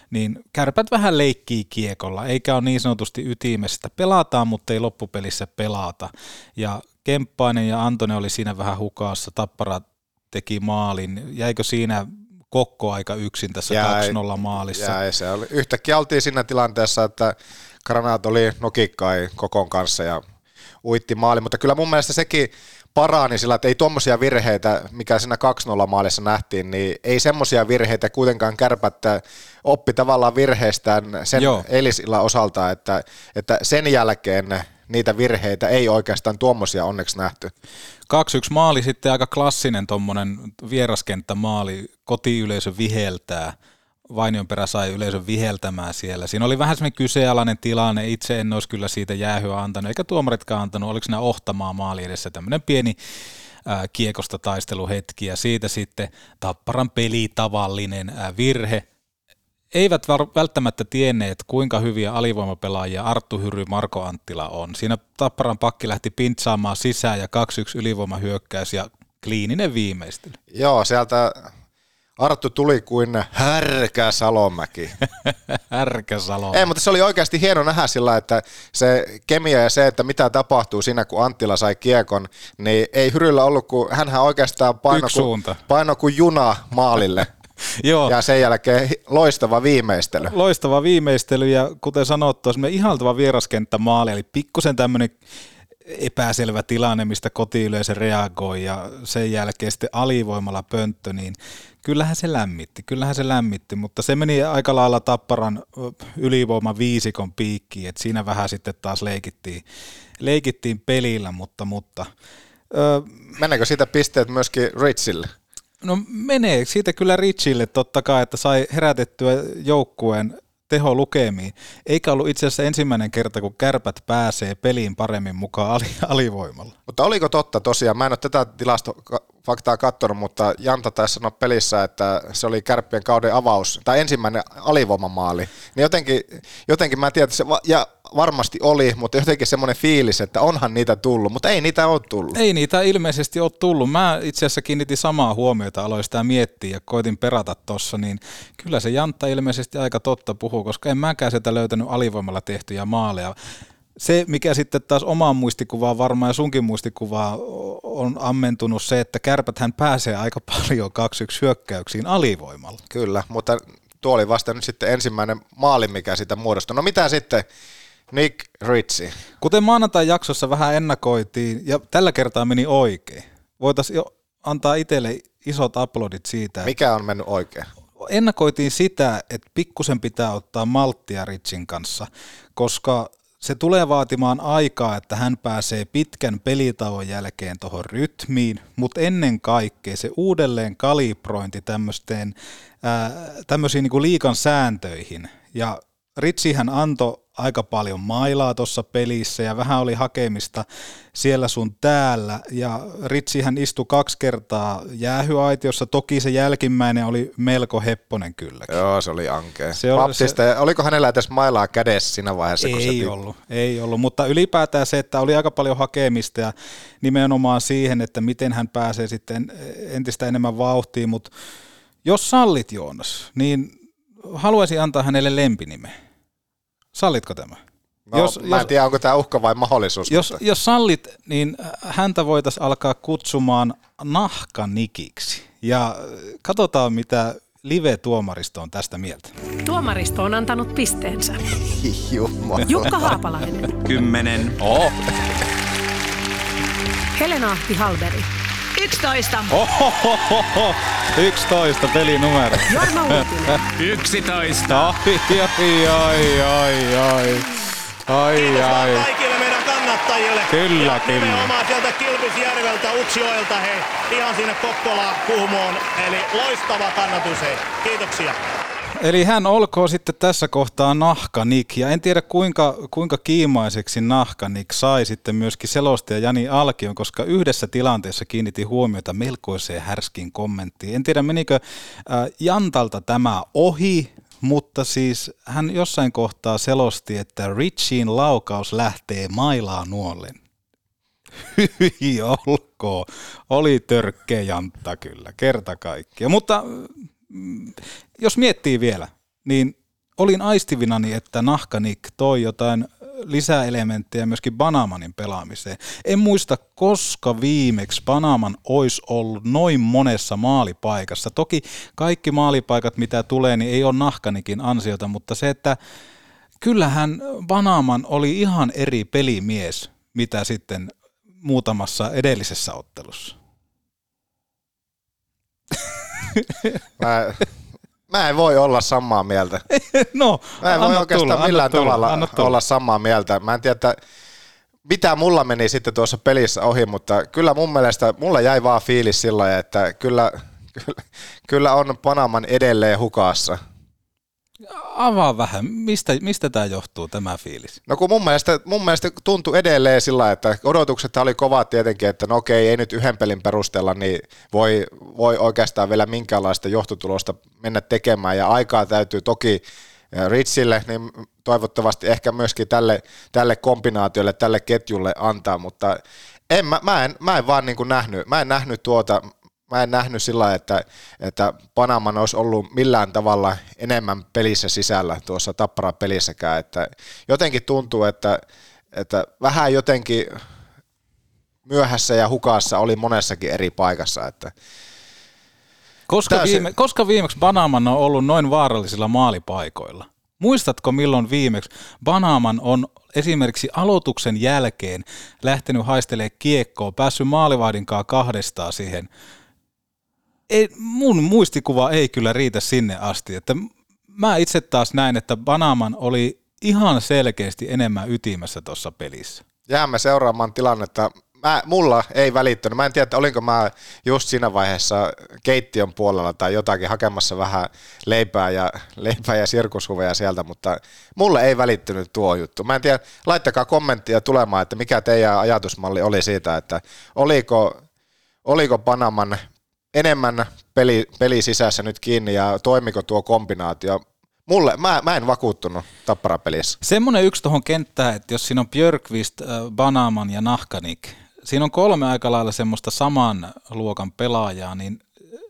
[SPEAKER 5] niin kärpät vähän leikkii kiekolla, eikä ole niin sanotusti ytimestä. Pelataan, mutta ei loppupelissä pelata. Ja Kemppainen ja Antone oli siinä vähän hukaassa, Tappara teki maalin. Jäikö siinä kokko aika yksin tässä jäi, 2-0 maalissa?
[SPEAKER 6] Jäi, se oli. Yhtäkkiä oltiin siinä tilanteessa, että Granat oli nokikkai kokon kanssa ja uitti maali, mutta kyllä mun mielestä sekin parani sillä, että ei tuommoisia virheitä, mikä siinä 2-0 maalissa nähtiin, niin ei semmoisia virheitä kuitenkaan kärpättä oppi tavallaan virheistään sen Joo. eilisillan osalta, että, että sen jälkeen niitä virheitä ei oikeastaan tuommoisia onneksi nähty.
[SPEAKER 5] 2-1 maali sitten aika klassinen tuommoinen vieraskenttämaali, kotiyleisö viheltää – Vainion perä sai yleisön viheltämään siellä. Siinä oli vähän semmoinen kyseenalainen tilanne, itse en olisi kyllä siitä jäähyä antanut, eikä tuomaritkaan antanut, oliko nämä ohtamaan maali edessä tämmöinen pieni kiekosta taisteluhetki, ja siitä sitten Tapparan pelitavallinen ää, virhe, eivät välttämättä tienneet, kuinka hyviä alivoimapelaajia Arttu Hyry Marko Anttila on. Siinä Tapparan pakki lähti pintsaamaan sisään ja 2-1 ylivoimahyökkäys ja kliininen viimeistely.
[SPEAKER 6] Joo, sieltä Arttu tuli kuin härkä Salomäki. [LAUGHS]
[SPEAKER 5] härkä Salomäki.
[SPEAKER 6] Ei, mutta se oli oikeasti hieno nähdä sillä, että se kemia ja se, että mitä tapahtuu siinä, kun Anttila sai kiekon, niin ei Hyryllä ollut, kun hänhän oikeastaan paino, kuin, paino kuin juna maalille. [LAUGHS] Joo. Ja sen jälkeen loistava viimeistely.
[SPEAKER 5] Loistava viimeistely ja kuten sanottu, me ihaltava vieraskenttä maali, eli pikkusen tämmöinen epäselvä tilanne, mistä kotiyleisö reagoi ja sen jälkeen sitten alivoimalla pönttö, niin kyllähän se lämmitti, kyllähän se lämmitti, mutta se meni aika lailla Tapparan ylivoima viisikon piikkiin, että siinä vähän sitten taas leikittiin, leikittiin pelillä, mutta... mutta
[SPEAKER 6] öö, Meneekö siitä pisteet myöskin Ritsille?
[SPEAKER 5] No menee siitä kyllä Richille totta kai, että sai herätettyä joukkueen teho lukemiin. Eikä ollut itse asiassa ensimmäinen kerta, kun kärpät pääsee peliin paremmin mukaan [LAUGHS] alivoimalla.
[SPEAKER 6] Mutta oliko totta tosiaan, mä en ole tätä tilastofaktaa katsonut, mutta Janta taisi sanoa pelissä, että se oli kärppien kauden avaus, tai ensimmäinen alivoimamaali. Niin jotenkin, jotenkin mä tiedän, että se, ja varmasti oli, mutta jotenkin semmoinen fiilis, että onhan niitä tullut, mutta ei niitä ole tullut.
[SPEAKER 5] Ei niitä ilmeisesti ole tullut. Mä itse asiassa kiinnitin samaa huomiota, aloin sitä miettiä ja koitin perata tuossa, niin kyllä se Jantta ilmeisesti aika totta puhuu, koska en mäkään sieltä löytänyt alivoimalla tehtyjä maaleja. Se, mikä sitten taas omaan muistikuvaan varmaan ja sunkin muistikuvaan on ammentunut se, että kärpäthän pääsee aika paljon 2-1 hyökkäyksiin alivoimalla.
[SPEAKER 6] Kyllä, mutta tuo oli vasta nyt sitten ensimmäinen maali, mikä sitä muodostui. No mitä sitten Nick Ritchie.
[SPEAKER 5] Kuten maanantai jaksossa vähän ennakoitiin, ja tällä kertaa meni oikein. Voitaisiin jo antaa itselle isot aplodit siitä.
[SPEAKER 6] Mikä on mennyt oikein?
[SPEAKER 5] Ennakoitiin sitä, että pikkusen pitää ottaa malttia Ritsin kanssa, koska se tulee vaatimaan aikaa, että hän pääsee pitkän pelitauon jälkeen tuohon rytmiin, mutta ennen kaikkea se uudelleen kalibrointi tämmöisiin niin liikan sääntöihin. Ja Ritsihän antoi aika paljon mailaa tuossa pelissä ja vähän oli hakemista siellä sun täällä. Ja Ritsihän istui kaksi kertaa jäähyaitiossa, toki se jälkimmäinen oli melko hepponen kyllä.
[SPEAKER 6] Joo, se oli ankea. Se oli se... oliko hänellä edes mailaa kädessä siinä vaiheessa?
[SPEAKER 5] Ei kun se ollut, ei ollut, mutta ylipäätään se, että oli aika paljon hakemista ja nimenomaan siihen, että miten hän pääsee sitten entistä enemmän vauhtiin, mutta jos sallit Joonas, niin haluaisin antaa hänelle lempinimen. Sallitko tämä?
[SPEAKER 6] No, jos, mä en jos, tiedä, onko tämä uhka vai mahdollisuus.
[SPEAKER 5] Jos, mutta... jos sallit, niin häntä voitaisiin alkaa kutsumaan nahkanikiksi. Ja katsotaan, mitä live-tuomaristo on tästä mieltä.
[SPEAKER 8] Tuomaristo on antanut pisteensä. [LAUGHS] Jukka Haapalainen.
[SPEAKER 9] Kymmenen.
[SPEAKER 8] Oh. Helena Ahti Halberi.
[SPEAKER 10] 11.
[SPEAKER 5] Ohohoho. 11 pelinumero.
[SPEAKER 8] Jorma Uutinen.
[SPEAKER 9] 11.
[SPEAKER 5] Ai, ai, ai, ai, ai. Ai,
[SPEAKER 7] Kiitos
[SPEAKER 5] ai.
[SPEAKER 7] vaan kaikille meidän kannattajille.
[SPEAKER 5] Kyllä,
[SPEAKER 7] ja
[SPEAKER 5] kyllä.
[SPEAKER 7] Nimenomaan sieltä Kilpisjärveltä, Utsjoelta, hei, ihan sinne Kokkolaan, Kuhmoon. Eli loistava kannatus, hei. Kiitoksia.
[SPEAKER 5] Eli hän olkoon sitten tässä kohtaa nahkanik, ja en tiedä kuinka, kuinka kiimaiseksi nahkanik sai sitten myöskin selostaja Jani Alkion, koska yhdessä tilanteessa kiinnitti huomiota melkoiseen härskin kommenttiin. En tiedä menikö äh, Jantalta tämä ohi, mutta siis hän jossain kohtaa selosti, että Richin laukaus lähtee mailaa nuollen. [LAUGHS] Hyi olkoon. Oli törkkeä jantta kyllä, kerta kaikkiaan. Mutta jos miettii vielä, niin olin aistivinani, että Nahkanik toi jotain lisäelementtejä myöskin Banamanin pelaamiseen. En muista, koska viimeksi Banaman olisi ollut noin monessa maalipaikassa. Toki kaikki maalipaikat, mitä tulee, niin ei ole Nahkanikin ansiota, mutta se, että kyllähän Banaman oli ihan eri pelimies, mitä sitten muutamassa edellisessä ottelussa. [LAUGHS] [LAUGHS]
[SPEAKER 6] Mä, mä en voi olla samaa mieltä. [LAUGHS]
[SPEAKER 5] no,
[SPEAKER 6] Mä en voi oikeastaan
[SPEAKER 5] tulla,
[SPEAKER 6] millään
[SPEAKER 5] tulla,
[SPEAKER 6] tavalla
[SPEAKER 5] tulla.
[SPEAKER 6] olla samaa mieltä. Mä en tiedä, että mitä mulla meni sitten tuossa pelissä ohi, mutta kyllä mun mielestä mulla jäi vaan fiilis sillä että kyllä, kyllä, kyllä on Panaman edelleen hukassa.
[SPEAKER 5] Avaa vähän, mistä, mistä tämä johtuu, tämä fiilis?
[SPEAKER 6] No kun mun mielestä, mun mielestä tuntui edelleen sillä että odotukset oli kovat tietenkin, että no okei, ei nyt yhden pelin perusteella, niin voi, voi oikeastaan vielä minkäänlaista johtotulosta mennä tekemään, ja aikaa täytyy toki Ritsille, niin toivottavasti ehkä myöskin tälle, tälle kombinaatiolle, tälle ketjulle antaa, mutta en, mä, mä, en, mä en vaan niin kuin nähnyt, mä en nähnyt tuota, mä en nähnyt sillä että, että Panaman olisi ollut millään tavalla enemmän pelissä sisällä tuossa tappara pelissäkään, että jotenkin tuntuu, että, että vähän jotenkin myöhässä ja hukassa oli monessakin eri paikassa, että
[SPEAKER 5] Koska,
[SPEAKER 6] Tää se-
[SPEAKER 5] viime, koska viimeksi Banaman on ollut noin vaarallisilla maalipaikoilla? Muistatko milloin viimeksi Banaman on esimerkiksi aloituksen jälkeen lähtenyt haistelemaan kiekkoa, päässyt maalivahdinkaan kahdestaan siihen? Ei, mun muistikuva ei kyllä riitä sinne asti. Että mä itse taas näin, että Banaman oli ihan selkeästi enemmän ytimessä tuossa pelissä.
[SPEAKER 6] jäämme seuraamaan tilannetta. Mä, mulla ei välittynyt. Mä en tiedä, että olinko mä just siinä vaiheessa keittiön puolella tai jotakin hakemassa vähän leipää ja, leipää ja sirkushuveja sieltä, mutta mulle ei välittynyt tuo juttu. Mä en tiedä, laittakaa kommenttia tulemaan, että mikä teidän ajatusmalli oli siitä, että oliko, oliko Panaman enemmän peli, peli sisässä nyt kiinni ja toimiko tuo kombinaatio. Mulle, mä, mä en vakuuttunut tapparapelissä.
[SPEAKER 5] Semmoinen yksi tuohon kenttään, että jos siinä on Björkvist, äh, Banaman ja Nahkanik, siinä on kolme aika lailla semmoista saman luokan pelaajaa, niin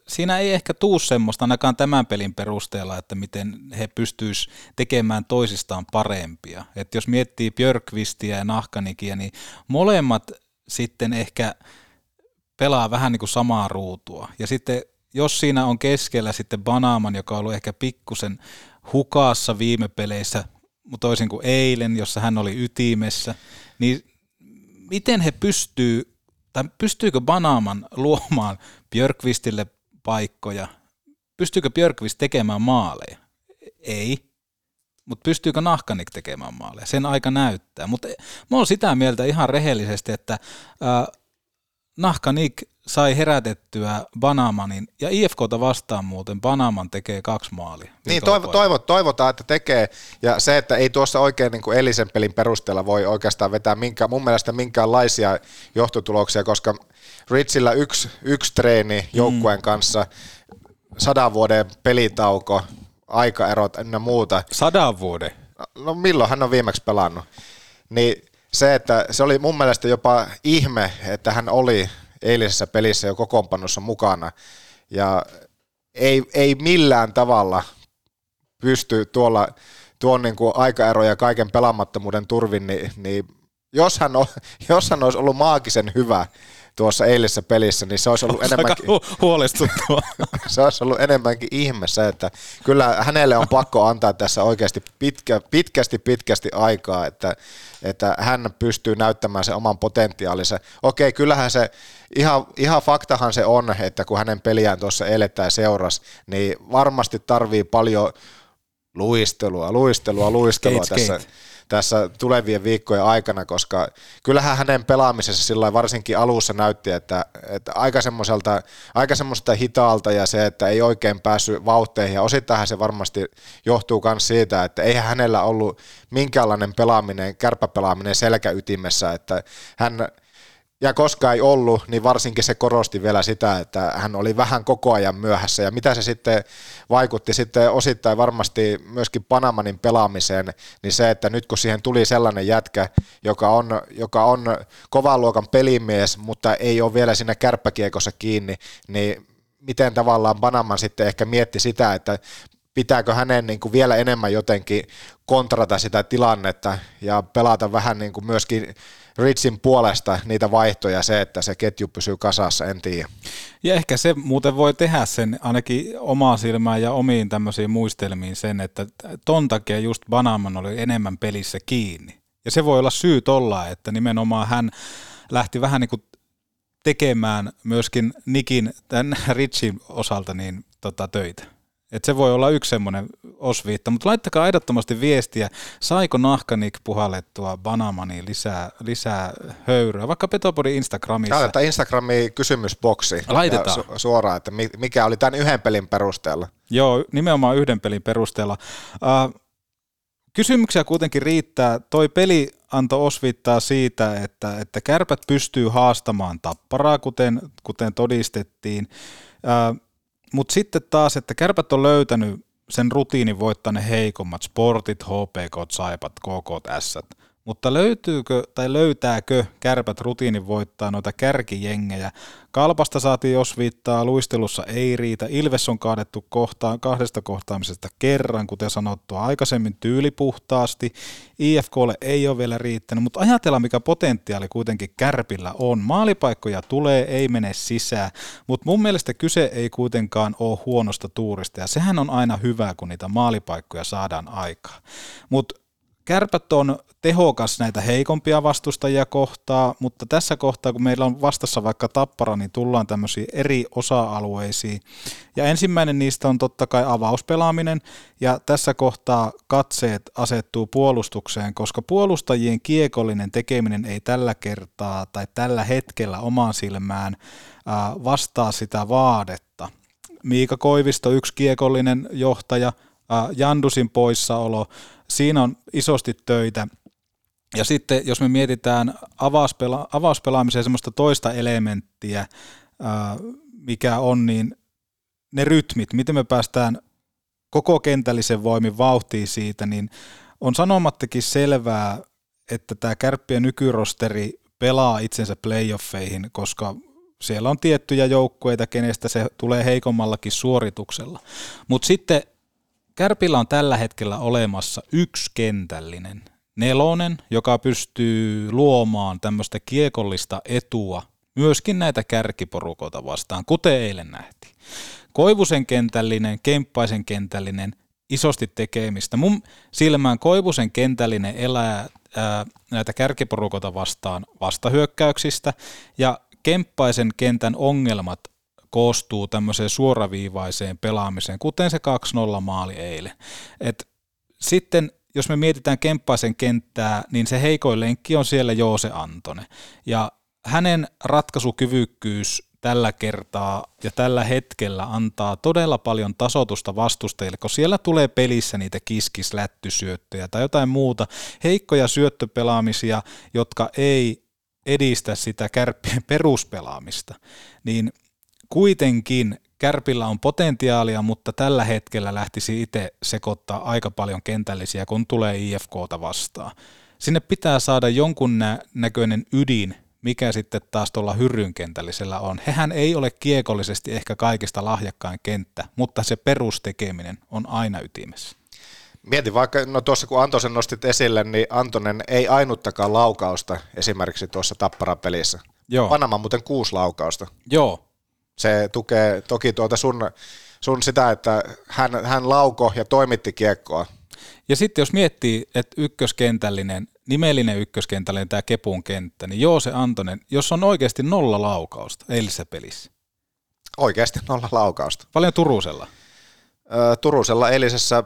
[SPEAKER 5] siinä ei ehkä tuu semmoista ainakaan tämän pelin perusteella, että miten he pystyis tekemään toisistaan parempia. Et jos miettii Björkvistia ja Nahkanikia, niin molemmat sitten ehkä pelaa vähän niin kuin samaa ruutua. Ja sitten jos siinä on keskellä sitten Banaman, joka on ollut ehkä pikkusen hukassa viime peleissä, mutta toisin kuin eilen, jossa hän oli ytimessä, niin miten he pystyy, tai pystyykö Banaman luomaan Björkvistille paikkoja? Pystyykö Björkvist tekemään maaleja? Ei. mutta pystyykö Nahkanik tekemään maaleja? Sen aika näyttää. Mutta mä oon sitä mieltä ihan rehellisesti, että äh, Nahkanik sai herätettyä Banamanin, ja IFKta vastaan muuten Banaman tekee kaksi maalia.
[SPEAKER 6] Niin, toivo, toivo, toivotaan, että tekee, ja se, että ei tuossa oikein niin kuin elisen pelin perusteella voi oikeastaan vetää minkä, mun mielestä minkäänlaisia johtotuloksia, koska Ritsillä yksi, yksi treeni joukkueen mm. kanssa, sadan vuoden pelitauko, aikaerot ja muuta.
[SPEAKER 5] Sadan vuoden?
[SPEAKER 6] No milloin hän on viimeksi pelannut? Niin se, että se oli mun mielestä jopa ihme, että hän oli eilisessä pelissä jo kokoonpanossa mukana. Ja ei, ei millään tavalla pysty tuolla tuon niin kuin aikaeroja kaiken pelaamattomuuden turvin, niin, niin jos, hän on, [LAUGHS] jos hän olisi ollut maagisen hyvä, tuossa eilisessä pelissä, niin se olisi ollut [LAUGHS] enemmänkin...
[SPEAKER 5] Hu- huolestuttavaa. [LAUGHS]
[SPEAKER 6] se olisi ollut enemmänkin ihme se, että kyllä hänelle on pakko antaa tässä oikeasti pitkä, pitkästi pitkästi aikaa, että, että hän pystyy näyttämään sen oman potentiaalinsa. Okei, kyllähän se, ihan, ihan faktahan se on, että kun hänen peliään tuossa eletään seuras, niin varmasti tarvii paljon luistelua, luistelua, luistelua skate, tässä. Skate tässä tulevien viikkojen aikana, koska kyllähän hänen pelaamisessa sillä varsinkin alussa näytti, että, että aika, semmoiselta, aika hitaalta ja se, että ei oikein päässyt vauhteihin. Ja osittain se varmasti johtuu myös siitä, että eihän hänellä ollut minkäänlainen pelaaminen, kärppäpelaaminen selkäytimessä, että hän ja koska ei ollut, niin varsinkin se korosti vielä sitä, että hän oli vähän koko ajan myöhässä. Ja mitä se sitten vaikutti sitten osittain varmasti myöskin Panamanin pelaamiseen, niin se, että nyt kun siihen tuli sellainen jätkä, joka on, joka on kovan luokan pelimies, mutta ei ole vielä siinä kärppäkiekossa kiinni, niin miten tavallaan Panaman sitten ehkä mietti sitä, että pitääkö hänen niin kuin vielä enemmän jotenkin kontrata sitä tilannetta ja pelata vähän niin kuin myöskin Ritsin puolesta niitä vaihtoja se, että se ketju pysyy kasassa, en tiedä.
[SPEAKER 5] Ja ehkä se muuten voi tehdä sen ainakin omaa silmään ja omiin tämmöisiin muistelmiin sen, että ton takia just Banaman oli enemmän pelissä kiinni. Ja se voi olla syy olla, että nimenomaan hän lähti vähän niin kuin tekemään myöskin Nikin, tämän Ritsin osalta niin tota, töitä. Et se voi olla yksi semmoinen osviitta, mutta laittakaa ehdottomasti viestiä, saiko Nahkanik puhallettua Banamaniin lisää, lisää höyryä, vaikka Petopodin Instagramissa.
[SPEAKER 6] Laitetaan Instagramiin kysymysboksi
[SPEAKER 5] Laitetaan.
[SPEAKER 6] Su- suoraan, että mikä oli tämän yhden pelin perusteella.
[SPEAKER 5] Joo, nimenomaan yhden pelin perusteella. Uh, kysymyksiä kuitenkin riittää. Toi peli antoi osviittaa siitä, että, että kärpät pystyy haastamaan tapparaa, kuten, kuten todistettiin. Uh, mutta sitten taas, että kärpät on löytänyt sen rutiinin voittaa heikommat, sportit, HPK, Saipat, KK, S. Mutta löytyykö tai löytääkö kärpät rutiinin voittaa noita kärkijengejä? Kalpasta saatiin osviittaa, luistelussa ei riitä. Ilves on kaadettu kohtaan, kahdesta kohtaamisesta kerran, kuten sanottua, aikaisemmin tyylipuhtaasti. IFKlle ei ole vielä riittänyt, mutta ajatellaan mikä potentiaali kuitenkin kärpillä on. Maalipaikkoja tulee, ei mene sisään, mutta mun mielestä kyse ei kuitenkaan ole huonosta tuurista ja sehän on aina hyvä, kun niitä maalipaikkoja saadaan aikaa. Mutta Kärpät on tehokas näitä heikompia vastustajia kohtaa, mutta tässä kohtaa, kun meillä on vastassa vaikka tappara, niin tullaan tämmöisiin eri osa-alueisiin. Ja ensimmäinen niistä on totta kai avauspelaaminen, ja tässä kohtaa katseet asettuu puolustukseen, koska puolustajien kiekollinen tekeminen ei tällä kertaa tai tällä hetkellä omaan silmään vastaa sitä vaadetta. Miika Koivisto, yksi kiekollinen johtaja, Jandusin poissaolo, siinä on isosti töitä. Ja sitten jos me mietitään avauspela- avauspelaamiseen semmoista toista elementtiä, mikä on niin ne rytmit, miten me päästään koko kentällisen voimin vauhtiin siitä, niin on sanomattakin selvää, että tämä kärppien nykyrosteri pelaa itsensä playoffeihin, koska siellä on tiettyjä joukkueita, kenestä se tulee heikommallakin suorituksella. Mutta sitten Kärpillä on tällä hetkellä olemassa yksi kentällinen nelonen, joka pystyy luomaan tämmöistä kiekollista etua myöskin näitä kärkiporukoita vastaan, kuten eilen nähtiin. Koivusen kentällinen, Kemppaisen kentällinen, isosti tekemistä. Mun silmään Koivusen kentällinen elää ää, näitä kärkiporukoita vastaan vastahyökkäyksistä ja Kemppaisen kentän ongelmat koostuu tämmöiseen suoraviivaiseen pelaamiseen, kuten se 2-0 maali eilen. Et sitten jos me mietitään Kemppaisen kenttää, niin se heikoin lenkki on siellä Joose Antone. Ja hänen ratkaisukyvykkyys tällä kertaa ja tällä hetkellä antaa todella paljon tasotusta vastustajille, kun siellä tulee pelissä niitä kiskislättysyöttöjä tai jotain muuta, heikkoja syöttöpelaamisia, jotka ei edistä sitä kärppien [LAUGHS] peruspelaamista, niin kuitenkin Kärpillä on potentiaalia, mutta tällä hetkellä lähtisi itse sekoittaa aika paljon kentällisiä, kun tulee IFKta vastaan. Sinne pitää saada jonkun nä- näköinen ydin, mikä sitten taas tuolla hyrryn kentällisellä on. Hehän ei ole kiekollisesti ehkä kaikista lahjakkain kenttä, mutta se perustekeminen on aina ytimessä.
[SPEAKER 6] Mieti vaikka, no tuossa kun Antosen nostit esille, niin Antonen ei ainuttakaan laukausta esimerkiksi tuossa Tappara-pelissä.
[SPEAKER 5] Joo.
[SPEAKER 6] Panama muuten kuusi laukausta.
[SPEAKER 5] Joo.
[SPEAKER 6] Se tukee toki tuota sun, sun sitä, että hän, hän lauko ja toimitti kiekkoa.
[SPEAKER 5] Ja sitten jos miettii, että ykköskentällinen, nimellinen ykköskentällinen tämä Kepun kenttä, niin joo se Antonen, jos on oikeasti nolla laukausta eilisessä pelissä.
[SPEAKER 6] Oikeasti nolla laukausta.
[SPEAKER 5] Paljon Turusella?
[SPEAKER 6] Ö, Turusella eilisessä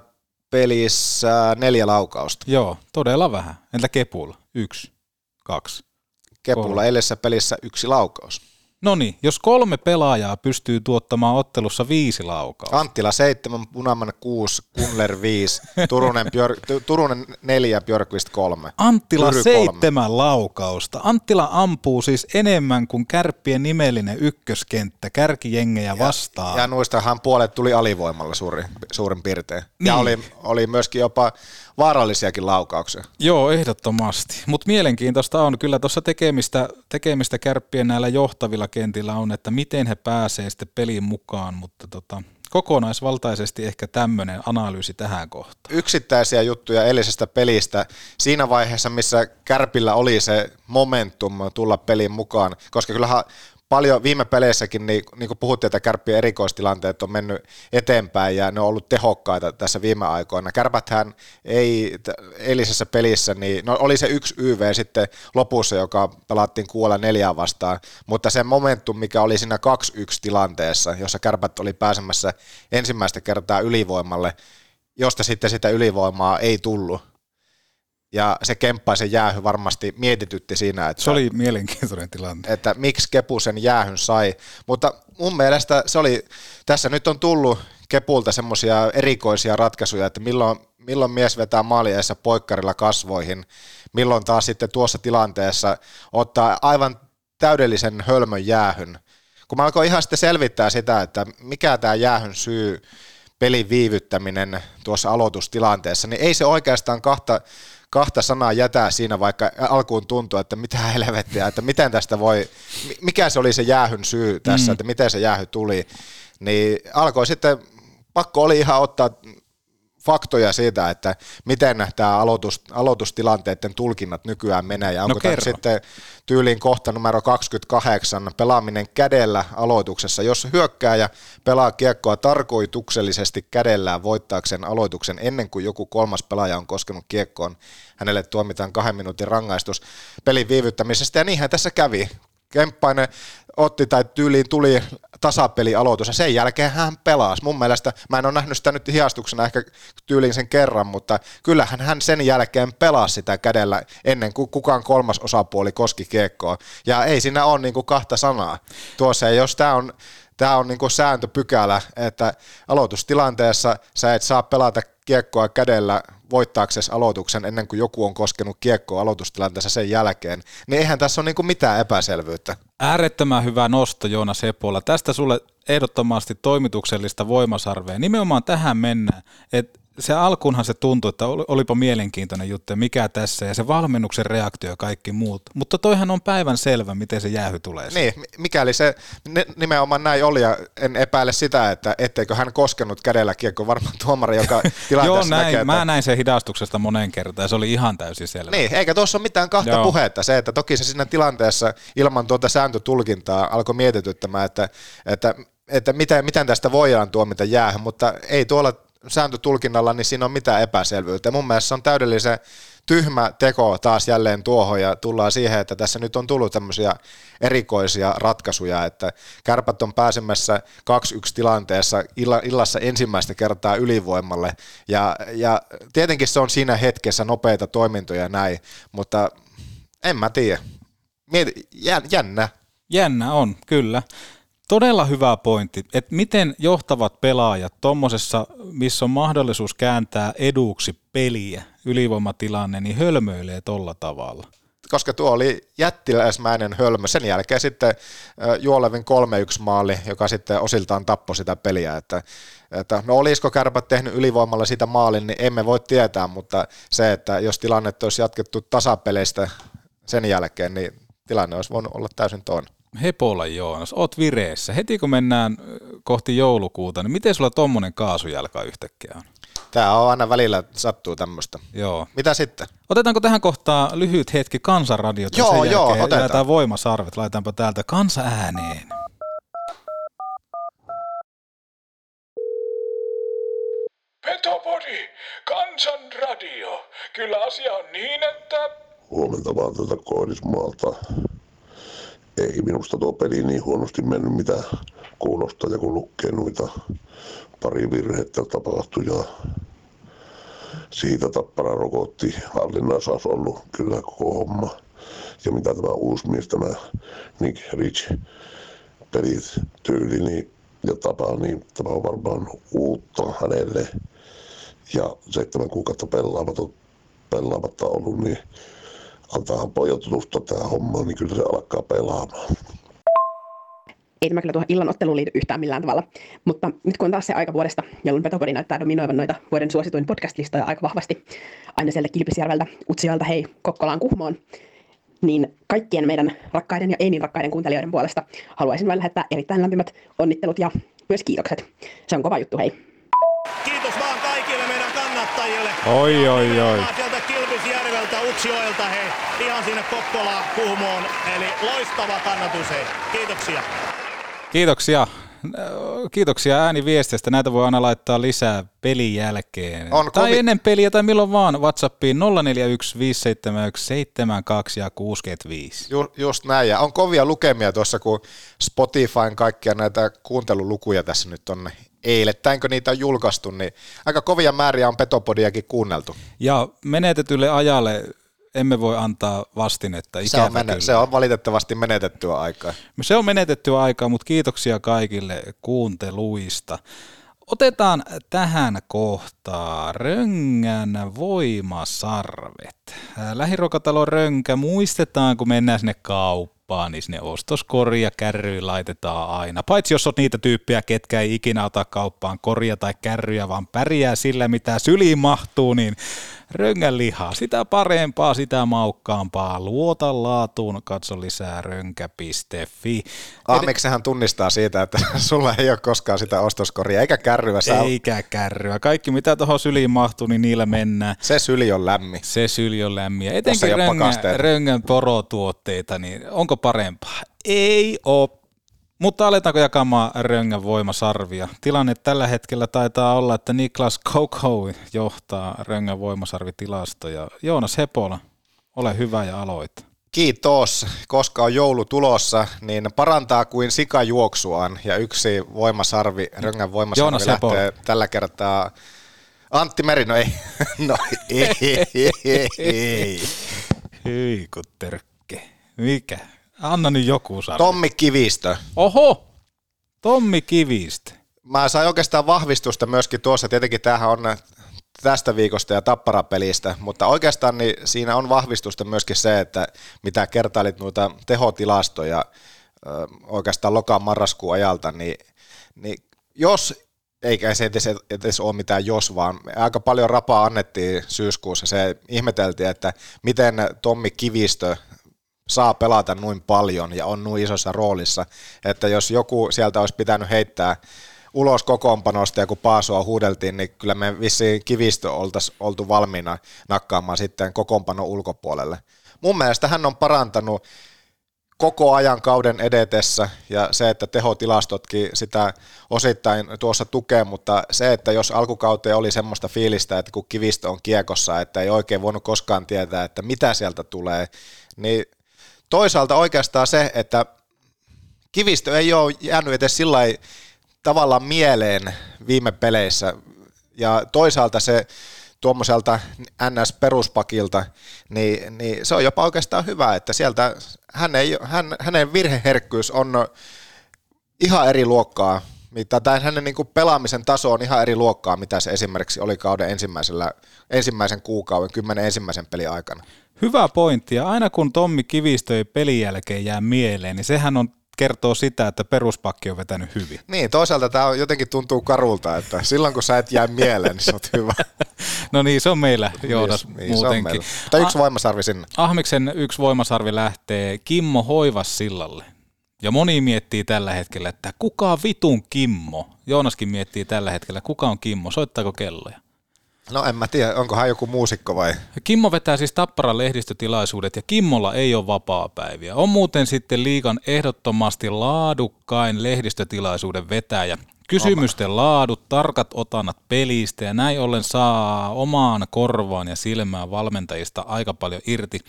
[SPEAKER 6] pelissä neljä laukausta.
[SPEAKER 5] Joo, todella vähän. Entä Kepulla? Yksi, kaksi.
[SPEAKER 6] Kepulla kolme. eilisessä pelissä yksi laukaus.
[SPEAKER 5] No niin, jos kolme pelaajaa pystyy tuottamaan ottelussa viisi laukausta.
[SPEAKER 6] Anttila 7, Punaman 6, Kunler 5, Turunen, Björ, Turunen 4, Björkvist 3.
[SPEAKER 5] Anttila Pyry seitsemän laukausta. Anttila ampuu siis enemmän kuin kärppien nimellinen ykköskenttä kärkijengejä vastaan.
[SPEAKER 6] Ja, ja noistahan puolet tuli alivoimalla suurin, suurin piirtein. Niin. Ja oli, oli myöskin jopa vaarallisiakin laukauksia.
[SPEAKER 5] Joo, ehdottomasti. Mutta mielenkiintoista on kyllä tuossa tekemistä, tekemistä kärppien näillä johtavilla kentillä on, että miten he pääsee sitten peliin mukaan, mutta tota, kokonaisvaltaisesti ehkä tämmöinen analyysi tähän kohtaan.
[SPEAKER 6] Yksittäisiä juttuja eilisestä pelistä siinä vaiheessa, missä Kärpillä oli se momentum tulla peliin mukaan, koska kyllähän paljon viime peleissäkin, niin, niin kuin puhuttiin, että kärppien erikoistilanteet on mennyt eteenpäin ja ne on ollut tehokkaita tässä viime aikoina. Kärpäthän ei eilisessä pelissä, niin no oli se yksi YV sitten lopussa, joka pelattiin kuolla neljään vastaan, mutta se momentum, mikä oli siinä 2-1 tilanteessa, jossa kärpät oli pääsemässä ensimmäistä kertaa ylivoimalle, josta sitten sitä ylivoimaa ei tullut, ja se Kemppaisen jäähy varmasti mietitytti siinä, että...
[SPEAKER 5] Se oli mielenkiintoinen tilanne.
[SPEAKER 6] Että miksi Kepu sen jäähyn sai. Mutta mun mielestä se oli, tässä nyt on tullut Kepulta semmoisia erikoisia ratkaisuja, että milloin, milloin mies vetää maaliessa poikkarilla kasvoihin, milloin taas sitten tuossa tilanteessa ottaa aivan täydellisen hölmön jäähyn. Kun mä alkoin ihan sitten selvittää sitä, että mikä tämä jäähyn syy pelin viivyttäminen tuossa aloitustilanteessa, niin ei se oikeastaan kahta kahta sanaa jätää siinä, vaikka alkuun tuntuu, että mitä helvettiä, että miten tästä voi, mikä se oli se jäähyn syy tässä, mm. että miten se jäähy tuli, niin alkoi sitten, pakko oli ihan ottaa faktoja siitä, että miten tämä aloitus, aloitustilanteiden tulkinnat nykyään menee. Ja onko no tämä sitten tyyliin kohta numero 28, pelaaminen kädellä aloituksessa, jos hyökkääjä pelaa kiekkoa tarkoituksellisesti kädellään voittaakseen aloituksen ennen kuin joku kolmas pelaaja on koskenut kiekkoon, hänelle tuomitaan kahden minuutin rangaistus pelin viivyttämisestä, ja niinhän tässä kävi. Kemppainen otti tai tyyliin tuli tasapeli aloitus ja sen jälkeen hän pelasi. Mun mielestä, mä en ole nähnyt sitä nyt hiastuksena ehkä tyyliin sen kerran, mutta kyllähän hän sen jälkeen pelasi sitä kädellä ennen kuin kukaan kolmas osapuoli koski kiekkoa. Ja ei siinä ole niin kuin kahta sanaa. Tuossa, jos tämä on tämä on niin sääntöpykälä, että aloitustilanteessa sä et saa pelata kiekkoa kädellä voittaaksesi aloituksen ennen kuin joku on koskenut kiekkoa aloitustilanteessa sen jälkeen, niin eihän tässä ole niin mitään epäselvyyttä.
[SPEAKER 5] Äärettömän hyvä nosto Joona Sepola. Tästä sulle ehdottomasti toimituksellista voimasarvea. Nimenomaan tähän mennään, että se alkuunhan se tuntui, että olipa mielenkiintoinen juttu, mikä tässä, ja se valmennuksen reaktio ja kaikki muut. Mutta toihan on päivän selvä, miten se jäähy tulee.
[SPEAKER 6] Niin, mikäli se nimenomaan näin oli, ja en epäile sitä, että etteikö hän koskenut kädellä kiekko, varmaan tuomari, joka [LAUGHS] tilanteessa
[SPEAKER 5] Joo, näin,
[SPEAKER 6] näkee,
[SPEAKER 5] mä näin sen hidastuksesta monen kertaan, ja se oli ihan täysin selvä.
[SPEAKER 6] Niin, eikä tuossa ole mitään kahta Joo. puhetta. Se, että toki se siinä tilanteessa ilman tuota sääntötulkintaa alkoi mietityttämään, että, että että miten, miten tästä voidaan tuomita jäähän, mutta ei tuolla sääntötulkinnalla, niin siinä on mitään epäselvyyttä. mun mielestä se on täydellisen, tyhmä teko taas jälleen tuohon ja tullaan siihen, että tässä nyt on tullut tämmöisiä erikoisia ratkaisuja, että kärpät on pääsemässä 2-1 tilanteessa illassa ensimmäistä kertaa ylivoimalle ja, ja tietenkin se on siinä hetkessä nopeita toimintoja näin, mutta en mä tiedä. Jännä.
[SPEAKER 5] Jännä on, kyllä. Todella hyvä pointti, että miten johtavat pelaajat tuommoisessa, missä on mahdollisuus kääntää eduksi peliä, ylivoimatilanne, niin hölmöilee tolla tavalla.
[SPEAKER 6] Koska tuo oli jättiläismäinen hölmö. Sen jälkeen sitten Juolevin 3-1 maali, joka sitten osiltaan tappoi sitä peliä. Että, että no olisiko kärpät tehnyt ylivoimalla sitä maalin, niin emme voi tietää, mutta se, että jos tilanne olisi jatkettu tasapeleistä sen jälkeen, niin tilanne olisi voinut olla täysin toinen.
[SPEAKER 5] Hepola Joonas, oot vireessä. Heti kun mennään kohti joulukuuta, niin miten sulla tommonen kaasujalka yhtäkkiä on?
[SPEAKER 6] Tää on aina välillä sattuu tämmöistä.
[SPEAKER 5] Joo.
[SPEAKER 6] Mitä sitten?
[SPEAKER 5] Otetaanko tähän kohtaan lyhyt hetki kansanradiota?
[SPEAKER 6] Joo,
[SPEAKER 5] sen
[SPEAKER 6] joo, otetaan.
[SPEAKER 5] voimasarvet, laitetaanpa täältä kansa ääneen.
[SPEAKER 10] Petopodi, kansanradio. Kyllä asia on niin, että...
[SPEAKER 11] Huomenta vaan tätä Koillismaalta ei minusta tuo peli niin huonosti mennyt, mitä kuulostaa, ja kun lukee noita pari virhettä tapahtui ja siitä Tappara rokotti hallinnassa olisi ollut kyllä koko homma. Ja mitä tämä uusi mies, tämä Nick Rich pelit tyyli niin, ja tapa, niin tämä on varmaan uutta hänelle. Ja seitsemän kuukautta pelaamatta, pelaamatta ollut, niin antaa pojat tutustua tähän hommaan, niin kyllä se alkaa pelaamaan.
[SPEAKER 12] Ei tämä kyllä tuohon illan otteluun liity yhtään millään tavalla, mutta nyt kun on taas se aika vuodesta, jolloin Petopodi näyttää dominoivan noita vuoden suosituin podcast-listoja aika vahvasti, aina sieltä Kilpisjärveltä, Utsijalta, hei, Kokkolaan, Kuhmoon, niin kaikkien meidän rakkaiden ja ei niin rakkaiden kuuntelijoiden puolesta haluaisin vain lähettää erittäin lämpimät onnittelut ja myös kiitokset. Se on kova juttu, hei.
[SPEAKER 7] Kiitos vaan kaikille meidän kannattajille.
[SPEAKER 5] Oi, oi, oi.
[SPEAKER 7] Kilpisjärveltä, Utsjoelta, hei, ihan sinne Kokkolaan, Kuhmoon. Eli loistava kannatus, hei. Kiitoksia.
[SPEAKER 5] Kiitoksia. Kiitoksia ääniviestistä. Näitä voi aina laittaa lisää pelin jälkeen.
[SPEAKER 6] On
[SPEAKER 5] tai
[SPEAKER 6] kovi-
[SPEAKER 5] ennen peliä tai milloin vaan. WhatsAppiin 041 571 72 ja 65.
[SPEAKER 6] Ju, just näin, ja on kovia lukemia tuossa, kun Spotifyn kaikkia näitä kuuntelulukuja tässä nyt on eilettäinkö niitä on julkaistu, niin aika kovia määriä on Petopodiakin kuunneltu.
[SPEAKER 5] Ja menetetylle ajalle emme voi antaa vastinetta.
[SPEAKER 6] Se on,
[SPEAKER 5] Ikävä
[SPEAKER 6] mene-
[SPEAKER 5] kyllä.
[SPEAKER 6] se on valitettavasti menetettyä aikaa.
[SPEAKER 5] Se on menetettyä aikaa, mutta kiitoksia kaikille kuunteluista. Otetaan tähän kohtaan Röngän voimasarvet. Lähiruokatalo Rönkä, muistetaan kun mennään sinne kauppaan, niin sinne ostoskoria kärryy laitetaan aina. Paitsi jos on niitä tyyppejä, ketkä ei ikinä ota kauppaan koria tai kärryjä, vaan pärjää sillä, mitä syliin mahtuu, niin Röngän lihaa, sitä parempaa, sitä maukkaampaa. Luota laatuun, katso lisää rönkä.fi.
[SPEAKER 6] Aameksehan tunnistaa siitä, että [LAUGHS] sulla ei ole koskaan sitä ostoskoria, eikä kärryä. Sä
[SPEAKER 5] Eikä kärryä. Kaikki mitä tuohon syliin mahtuu, niin niillä mennään.
[SPEAKER 6] Se syli on lämmin.
[SPEAKER 5] Se syli on lämmin. Ja Etenkin röngän, röngän porotuotteita, niin onko parempaa? Ei ole. Mutta aletaanko jakamaan röngän voimasarvia? Tilanne tällä hetkellä taitaa olla, että Niklas Koko johtaa röngän voimasarvitilastoja. Joonas Hepola, ole hyvä ja aloita.
[SPEAKER 6] Kiitos, koska on joulu tulossa, niin parantaa kuin sikajuoksuaan ja yksi voimasarvi, Röngän voimasarvi
[SPEAKER 5] Joonas Hepola.
[SPEAKER 6] lähtee tällä kertaa Antti Meri, no ei, [LAUGHS] no ei, ei, ei, ei.
[SPEAKER 5] Hyi kun. Mikä? Anna nyt joku sarvi.
[SPEAKER 6] Tommi Kivistö.
[SPEAKER 5] Oho! Tommi Kivistä.
[SPEAKER 6] Mä sain oikeastaan vahvistusta myöskin tuossa, tietenkin tämähän on tästä viikosta ja tapparapelistä, mutta oikeastaan niin siinä on vahvistusta myöskin se, että mitä kertailit noita tehotilastoja ö, oikeastaan lokaan marraskuun ajalta, niin, niin jos eikä se edes, edes ole mitään jos, vaan aika paljon rapaa annettiin syyskuussa. Se ihmeteltiin, että miten Tommi Kivistö saa pelata noin paljon ja on noin isossa roolissa, että jos joku sieltä olisi pitänyt heittää ulos kokoonpanosta ja kun Paasua huudeltiin, niin kyllä me vissiin kivistö oltaisiin oltu valmiina nakkaamaan sitten kokoonpanon ulkopuolelle. Mun mielestä hän on parantanut koko ajan kauden edetessä ja se, että tehotilastotkin sitä osittain tuossa tukee, mutta se, että jos alkukauteen oli semmoista fiilistä, että kun kivistö on kiekossa, että ei oikein voinut koskaan tietää, että mitä sieltä tulee, niin toisaalta oikeastaan se, että kivistö ei ole jäänyt edes sillä tavallaan mieleen viime peleissä ja toisaalta se tuommoiselta NS-peruspakilta, niin, niin se on jopa oikeastaan hyvä, että sieltä hän ei, hän, hänen virheherkkyys on ihan eri luokkaa, tai hänen niin pelaamisen taso on ihan eri luokkaa, mitä se esimerkiksi oli kauden ensimmäisellä, ensimmäisen kuukauden, kymmenen ensimmäisen pelin aikana.
[SPEAKER 5] Hyvä pointti, ja aina kun Tommi Kivistö ei pelin jälkeen jää mieleen, niin sehän on kertoo sitä, että peruspakki on vetänyt hyvin.
[SPEAKER 6] Niin, toisaalta tämä jotenkin tuntuu karulta, että silloin kun sä et jää mieleen, niin se on hyvä. [LAUGHS]
[SPEAKER 5] no niin, se on meillä Joonas
[SPEAKER 6] niin, niin,
[SPEAKER 5] muutenkin.
[SPEAKER 6] Mutta yksi voimasarvi sinne.
[SPEAKER 5] Ahmiksen yksi voimasarvi lähtee Kimmo Hoivas sillalle. Ja moni miettii tällä hetkellä, että kuka vitun Kimmo? Joonaskin miettii tällä hetkellä, kuka on Kimmo? Soittaako kelloja?
[SPEAKER 6] No en mä tiedä, onko hän joku muusikko vai?
[SPEAKER 5] Kimmo vetää siis Tapparan lehdistötilaisuudet ja Kimmolla ei ole vapaa-päiviä. On muuten sitten liikan ehdottomasti laadukkain lehdistötilaisuuden vetäjä. Kysymysten laadut, tarkat otannat pelistä ja näin ollen saa omaan korvaan ja silmään valmentajista aika paljon irti.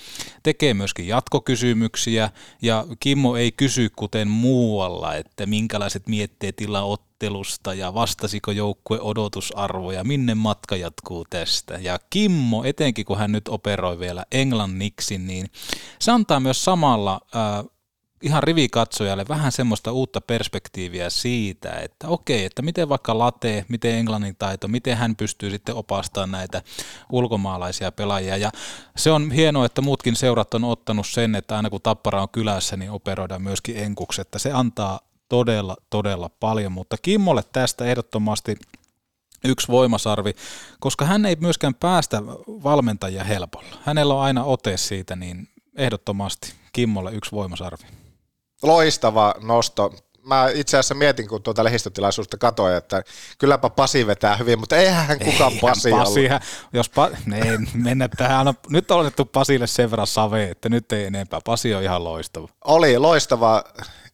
[SPEAKER 5] Tekee myöskin jatkokysymyksiä ja Kimmo ei kysy kuten muualla, että minkälaiset mietteet tila ottelusta ja vastasiko joukkue odotusarvoja, minne matka jatkuu tästä. Ja Kimmo, etenkin kun hän nyt operoi vielä englanniksi, niin se antaa myös samalla äh, ihan rivikatsojalle vähän semmoista uutta perspektiiviä siitä, että okei, että miten vaikka late, miten englannin taito, miten hän pystyy sitten opastamaan näitä ulkomaalaisia pelaajia. Ja se on hienoa, että muutkin seurat on ottanut sen, että aina kun Tappara on kylässä, niin operoidaan myöskin enkuksi, että se antaa todella, todella paljon, mutta Kimmolle tästä ehdottomasti yksi voimasarvi, koska hän ei myöskään päästä valmentajia helpolla. Hänellä on aina ote siitä, niin ehdottomasti Kimmolle yksi voimasarvi.
[SPEAKER 6] Loistava nosto. Mä itse asiassa mietin, kun tuota lehdistötilaisuutta katsoin, että kylläpä Pasi vetää hyvin, mutta eihän hän kukaan eihän Pasi, Pasi
[SPEAKER 5] ollut. Jos pa, ne, mennä tähän. Nyt on otettu Pasille sen verran save, että nyt ei enempää. Pasi on ihan loistava.
[SPEAKER 6] Oli loistava.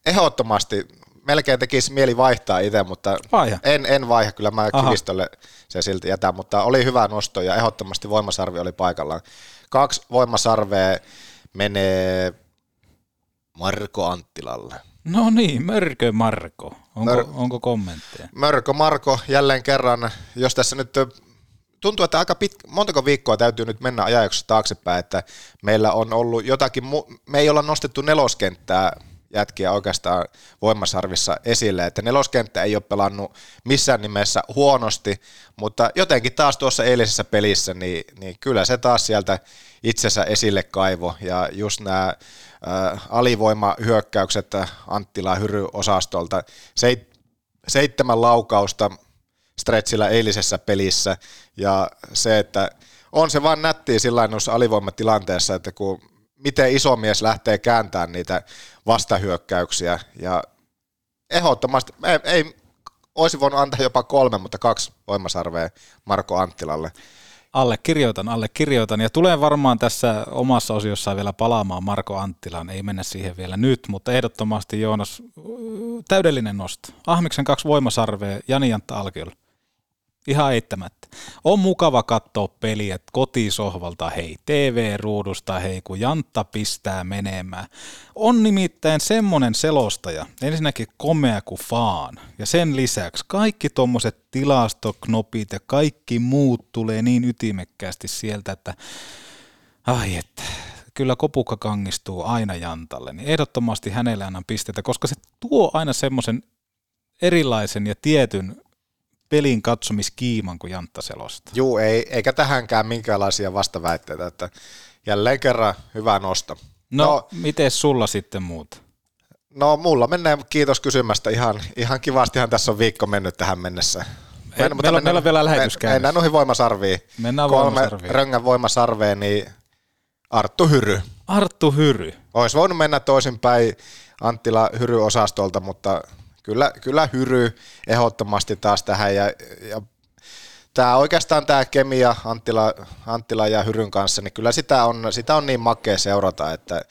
[SPEAKER 6] Ehdottomasti melkein tekisi mieli vaihtaa itse, mutta
[SPEAKER 5] Vaiha.
[SPEAKER 6] en, en vaiha, kyllä mä Aha. kivistölle se silti jätän, mutta oli hyvä nosto ja ehdottomasti voimasarvi oli paikallaan. Kaksi voimasarvea menee Marko Anttilalle.
[SPEAKER 5] No niin, Mörkö Marko. Onko, Mör- onko kommentteja?
[SPEAKER 6] Mörkö Marko jälleen kerran, jos tässä nyt tuntuu, että aika pit, montako viikkoa täytyy nyt mennä ajaksi taaksepäin, että meillä on ollut jotakin, mu- me ei olla nostettu neloskenttää jätkiä oikeastaan voimasarvissa esille, että neloskenttä ei ole pelannut missään nimessä huonosti, mutta jotenkin taas tuossa eilisessä pelissä, niin, niin kyllä se taas sieltä itsensä esille kaivo, ja just nämä alivoimahyökkäykset Anttila Hyry-osastolta, Seit, seitsemän laukausta stretchillä eilisessä pelissä, ja se, että on se vaan nättiä sillä alivoimatilanteessa, että kun miten iso mies lähtee kääntämään niitä vastahyökkäyksiä ja ehdottomasti, ei, ei olisi voinut antaa jopa kolme, mutta kaksi voimasarvea Marko Anttilalle.
[SPEAKER 5] Allekirjoitan, allekirjoitan. Ja tulen varmaan tässä omassa osiossa vielä palaamaan Marko Anttilaan. Ei mennä siihen vielä nyt, mutta ehdottomasti Joonas, täydellinen nosto. Ahmiksen kaksi voimasarvea, Jani Jantta Alkiolla. Ihan eittämättä. On mukava katsoa peliä kotisohvalta, hei, TV-ruudusta, hei, kun Jantta pistää menemään. On nimittäin semmonen selostaja, ensinnäkin komea kuin faan, ja sen lisäksi kaikki tommoset tilastoknopit ja kaikki muut tulee niin ytimekkäästi sieltä, että ai että, kyllä kopukka kangistuu aina Jantalle, niin ehdottomasti hänelle annan pisteitä, koska se tuo aina semmoisen erilaisen ja tietyn pelin katsomiskiiman kuin Jantta selosta.
[SPEAKER 6] Juu, ei, eikä tähänkään minkäänlaisia vastaväitteitä, että jälleen kerran hyvä nosto.
[SPEAKER 5] No, no miten sulla sitten muuta?
[SPEAKER 6] No mulla menee, kiitos kysymästä, ihan, ihan kivastihan tässä on viikko mennyt tähän mennessä.
[SPEAKER 5] Ei, mutta meillä, meillä on vielä lähetys.
[SPEAKER 6] Mennään noihin voimasarviin.
[SPEAKER 5] Mennään
[SPEAKER 6] Kolme
[SPEAKER 5] voimasarviin.
[SPEAKER 6] röngän voimasarveen, niin Arttu Hyry.
[SPEAKER 5] Arttu Hyry.
[SPEAKER 6] Olisi voinut mennä toisinpäin Anttila Hyry-osastolta, mutta kyllä, kyllä hyry ehdottomasti taas tähän ja, ja tämä oikeastaan tämä kemia Anttila, Anttila ja Hyryn kanssa, niin kyllä sitä on, sitä on niin makea seurata, että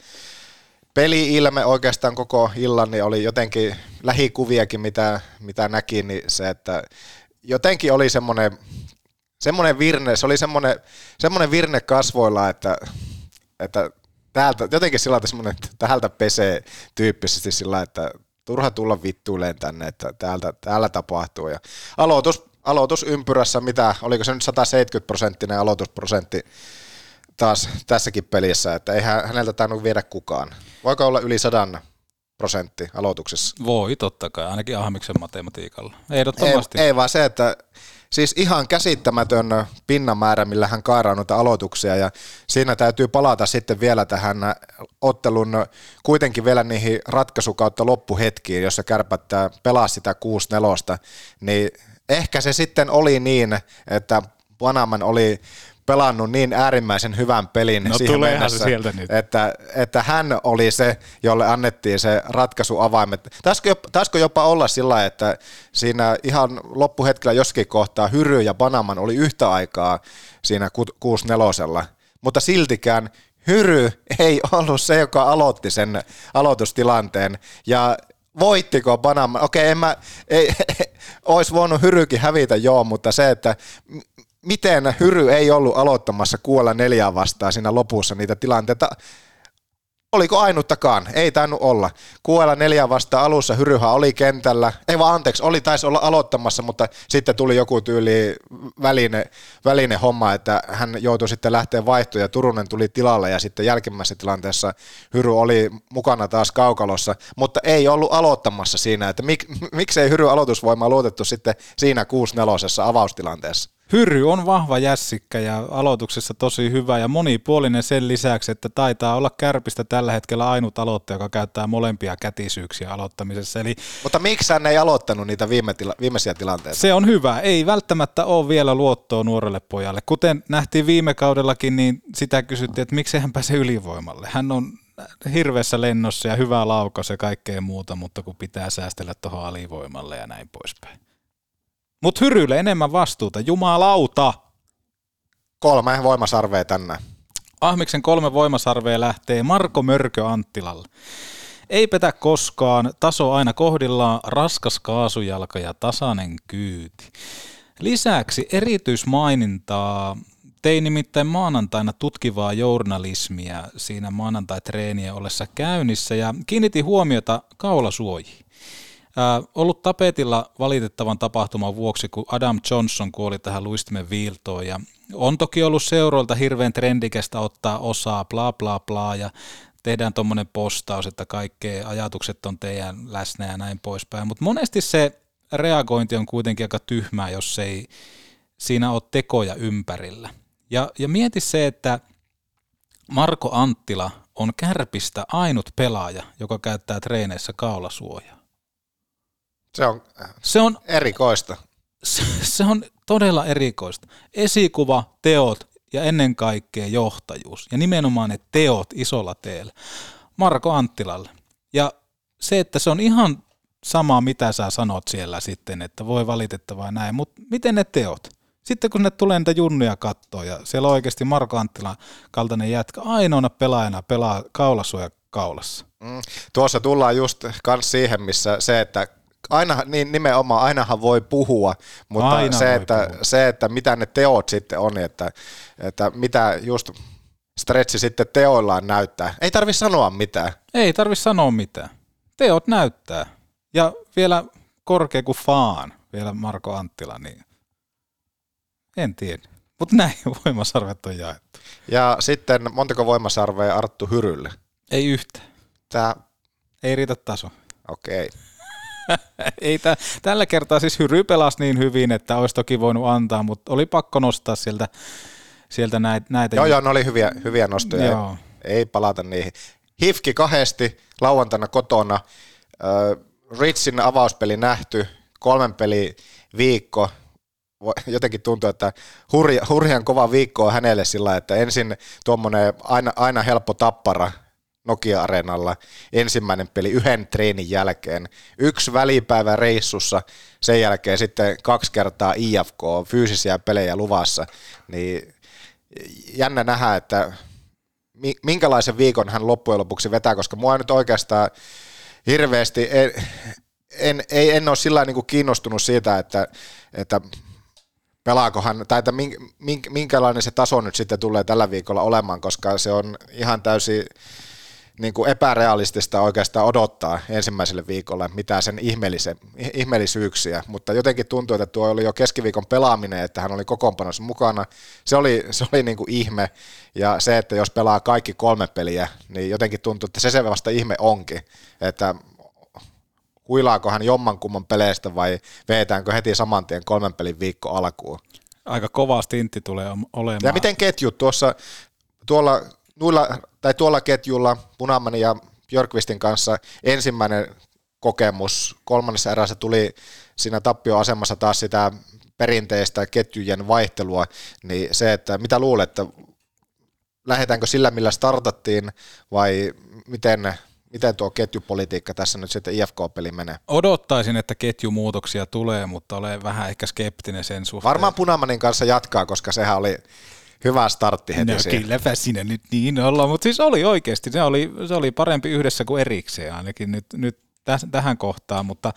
[SPEAKER 6] peli-ilme oikeastaan koko illan, niin oli jotenkin lähikuviakin, mitä, mitä näki, niin se, että jotenkin oli semmoinen, semmoinen virne, se oli semmoinen, semmoinen virne kasvoilla, että, että täältä, jotenkin sillä että semmoinen, että täältä pesee tyyppisesti sillä että turha tulla vittuileen tänne, että täältä, täällä tapahtuu. Ja aloitus, aloitusympyrässä, mitä, oliko se nyt 170 prosenttinen aloitusprosentti taas tässäkin pelissä, että eihän häneltä tainnut viedä kukaan. Voiko olla yli sadan prosentti aloituksessa?
[SPEAKER 5] Voi totta kai, ainakin Ahmiksen matematiikalla. Ehdottomasti.
[SPEAKER 6] Ei, ei vaan se, että siis ihan käsittämätön pinnamäärä, millä hän kairaa noita aloituksia. Ja siinä täytyy palata sitten vielä tähän ottelun kuitenkin vielä niihin ratkaisukautta loppuhetkiin, jossa kärpättää pelaa sitä 6-4, niin ehkä se sitten oli niin, että Panaman oli pelannut niin äärimmäisen hyvän pelin
[SPEAKER 5] no,
[SPEAKER 6] siihen
[SPEAKER 5] mennessä, se sieltä nyt.
[SPEAKER 6] Että, että hän oli se, jolle annettiin se ratkaisuavaimet. Taisiko jopa, taisiko jopa olla sillä että siinä ihan loppuhetkellä joskin kohtaa Hyry ja Panaman oli yhtä aikaa siinä 6-4, mutta siltikään Hyry ei ollut se, joka aloitti sen aloitustilanteen ja voittiko Panama? Okei, en mä, ei, [LAUGHS] olisi voinut Hyrykin hävitä, joo, mutta se, että miten Hyry ei ollut aloittamassa kuolla neljää vastaan siinä lopussa niitä tilanteita. Oliko ainuttakaan? Ei tainnut olla. Kuolla neljä vastaan alussa, Hyryhän oli kentällä. Ei vaan anteeksi, oli taisi olla aloittamassa, mutta sitten tuli joku tyyli väline, väline homma, että hän joutui sitten lähteä vaihtoon ja Turunen tuli tilalle ja sitten jälkimmäisessä tilanteessa Hyry oli mukana taas kaukalossa, mutta ei ollut aloittamassa siinä, että mik, miksei Hyry aloitusvoimaa luotettu sitten siinä 6-4 avaustilanteessa.
[SPEAKER 5] Hyry on vahva jässikkä ja aloituksessa tosi hyvä ja monipuolinen sen lisäksi, että taitaa olla kärpistä tällä hetkellä ainut aloittaja, joka käyttää molempia kätisyyksiä aloittamisessa. Eli
[SPEAKER 6] Mutta miksi hän ei aloittanut niitä viime tila- viimeisiä tilanteita?
[SPEAKER 5] Se on hyvä. Ei välttämättä ole vielä luottoa nuorelle pojalle. Kuten nähtiin viime kaudellakin, niin sitä kysyttiin, että miksi hän pääse ylivoimalle. Hän on hirveässä lennossa ja hyvä laukaus ja kaikkea muuta, mutta kun pitää säästellä tuohon alivoimalle ja näin poispäin. Mutta Hyrylle enemmän vastuuta, jumalauta.
[SPEAKER 6] Kolme voimasarvea tänne.
[SPEAKER 5] Ahmiksen kolme voimasarvea lähtee Marko Mörkö Anttilalle. Ei petä koskaan, taso aina kohdillaan, raskas kaasujalka ja tasainen kyyti. Lisäksi erityismainintaa tein nimittäin maanantaina tutkivaa journalismia siinä maanantai-treenien ollessa käynnissä ja kiinnitin huomiota kaulasuojiin. Äh, ollut tapetilla valitettavan tapahtuman vuoksi, kun Adam Johnson kuoli tähän luistimen viiltoon ja on toki ollut seuroilta hirveän trendikästä ottaa osaa, bla bla bla ja tehdään tuommoinen postaus, että kaikkea ajatukset on teidän läsnä ja näin poispäin, mutta monesti se reagointi on kuitenkin aika tyhmää, jos ei siinä ole tekoja ympärillä. Ja, ja mieti se, että Marko Anttila on kärpistä ainut pelaaja, joka käyttää treeneissä kaulasuojaa.
[SPEAKER 6] Se on, se on erikoista.
[SPEAKER 5] Se, se on todella erikoista. Esikuva, teot ja ennen kaikkea johtajuus. Ja nimenomaan ne teot isolla teellä. Marko Anttilalle. Ja se, että se on ihan sama, mitä sä sanot siellä sitten, että voi valitettavaa näin, mutta miten ne teot? Sitten kun ne tulee niitä junnuja kattoa ja siellä on oikeasti Marko Anttila kaltainen jätkä ainoana pelaajana pelaa kaulasuoja kaulassa. Mm.
[SPEAKER 6] Tuossa tullaan just kans siihen, missä se, että aina, niin nimenomaan ainahan voi puhua, mutta Aina se, että, puhua. se, että mitä ne teot sitten on, että, että mitä just stretchi sitten teoillaan näyttää. Ei tarvi sanoa mitään.
[SPEAKER 5] Ei tarvi sanoa mitään. Teot näyttää. Ja vielä korkea kuin faan, vielä Marko Anttila, niin en tiedä. Mutta näin [LAUGHS] voimasarvet on jaettu.
[SPEAKER 6] Ja sitten montako voimasarvea Arttu Hyrylle?
[SPEAKER 5] Ei yhtä.
[SPEAKER 6] Tää...
[SPEAKER 5] Ei riitä taso.
[SPEAKER 6] Okei. Okay.
[SPEAKER 5] Ei tä, tällä kertaa siis Hyry pelasi niin hyvin, että olisi toki voinut antaa, mutta oli pakko nostaa sieltä, sieltä näitä. näitä.
[SPEAKER 6] Joo, joo, ne oli hyviä, hyviä nostoja. Joo. Ei, ei palata niihin. Hifki kahdesti lauantaina kotona. Ritsin avauspeli nähty, kolmen peli viikko. Jotenkin tuntuu, että hurja, hurjan kova viikko on hänelle sillä, että ensin tuommoinen aina, aina helppo tappara – Nokia-areenalla ensimmäinen peli yhden treenin jälkeen. Yksi välipäivä reissussa, sen jälkeen sitten kaksi kertaa IFK, fyysisiä pelejä luvassa. Niin jännä nähdä, että mi- minkälaisen viikon hän loppujen lopuksi vetää, koska mua nyt oikeastaan hirveästi, en, en, ei, en ole sillä niin kiinnostunut siitä, että, että pelaako hän, tai että minkälainen se taso nyt sitten tulee tällä viikolla olemaan, koska se on ihan täysin niin kuin epärealistista oikeastaan odottaa ensimmäiselle viikolle mitään sen ihmeellisyyksiä, mutta jotenkin tuntuu, että tuo oli jo keskiviikon pelaaminen, että hän oli kokoonpanossa mukana. Se oli, se oli niin kuin ihme, ja se, että jos pelaa kaikki kolme peliä, niin jotenkin tuntuu, että se se vasta ihme onkin, että huilaako hän jommankumman peleistä vai veetäänkö heti saman tien kolmen pelin viikko alkuun.
[SPEAKER 5] Aika kova stintti tulee olemaan.
[SPEAKER 6] Ja miten ketjut tuossa, tuolla, nuilla, tai tuolla ketjulla Punamani ja Björkvistin kanssa ensimmäinen kokemus kolmannessa erässä tuli siinä tappioasemassa taas sitä perinteistä ketjujen vaihtelua, niin se, että mitä luulet, että lähdetäänkö sillä, millä startattiin vai miten miten tuo ketjupolitiikka tässä nyt sitten IFK-peli menee?
[SPEAKER 5] Odottaisin, että ketjumuutoksia tulee, mutta olen vähän ehkä skeptinen sen suhteen.
[SPEAKER 6] Varmaan Punamanin kanssa jatkaa, koska sehän oli hyvä startti heti
[SPEAKER 5] no,
[SPEAKER 6] siihen.
[SPEAKER 5] kylläpä siinä nyt niin olla, mutta siis oli oikeasti, se oli, se oli parempi yhdessä kuin erikseen ainakin nyt, nyt tähän kohtaan, mutta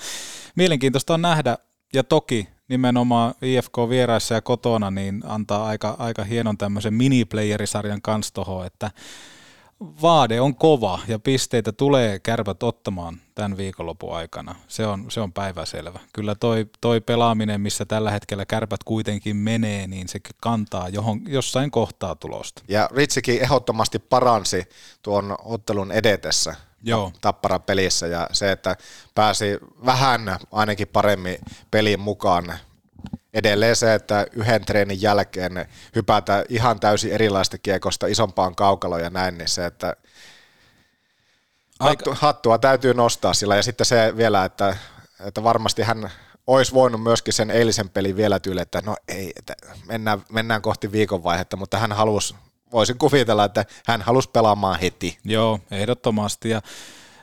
[SPEAKER 5] mielenkiintoista on nähdä, ja toki nimenomaan IFK vieraissa ja kotona, niin antaa aika, aika hienon tämmöisen miniplayerisarjan kanssa tohon, että vaade on kova ja pisteitä tulee kärpät ottamaan tämän viikonlopun aikana. Se on, se on päiväselvä. Kyllä toi, toi pelaaminen, missä tällä hetkellä kärpät kuitenkin menee, niin se kantaa johon, jossain kohtaa tulosta.
[SPEAKER 6] Ja Ritsikin ehdottomasti paransi tuon ottelun edetessä
[SPEAKER 5] Joo.
[SPEAKER 6] tappara pelissä ja se, että pääsi vähän ainakin paremmin peliin mukaan edelleen se, että yhden treenin jälkeen hypätä ihan täysin erilaista kiekosta isompaan kaukaloon ja näin, niin se, että Aika... hattua täytyy nostaa sillä ja sitten se vielä, että, että varmasti hän olisi voinut myöskin sen eilisen pelin vielä tyyli, että no ei, että mennään, mennään kohti viikonvaihetta, mutta hän halusi, voisin kuvitella, että hän halusi pelaamaan heti.
[SPEAKER 5] Joo, ehdottomasti ja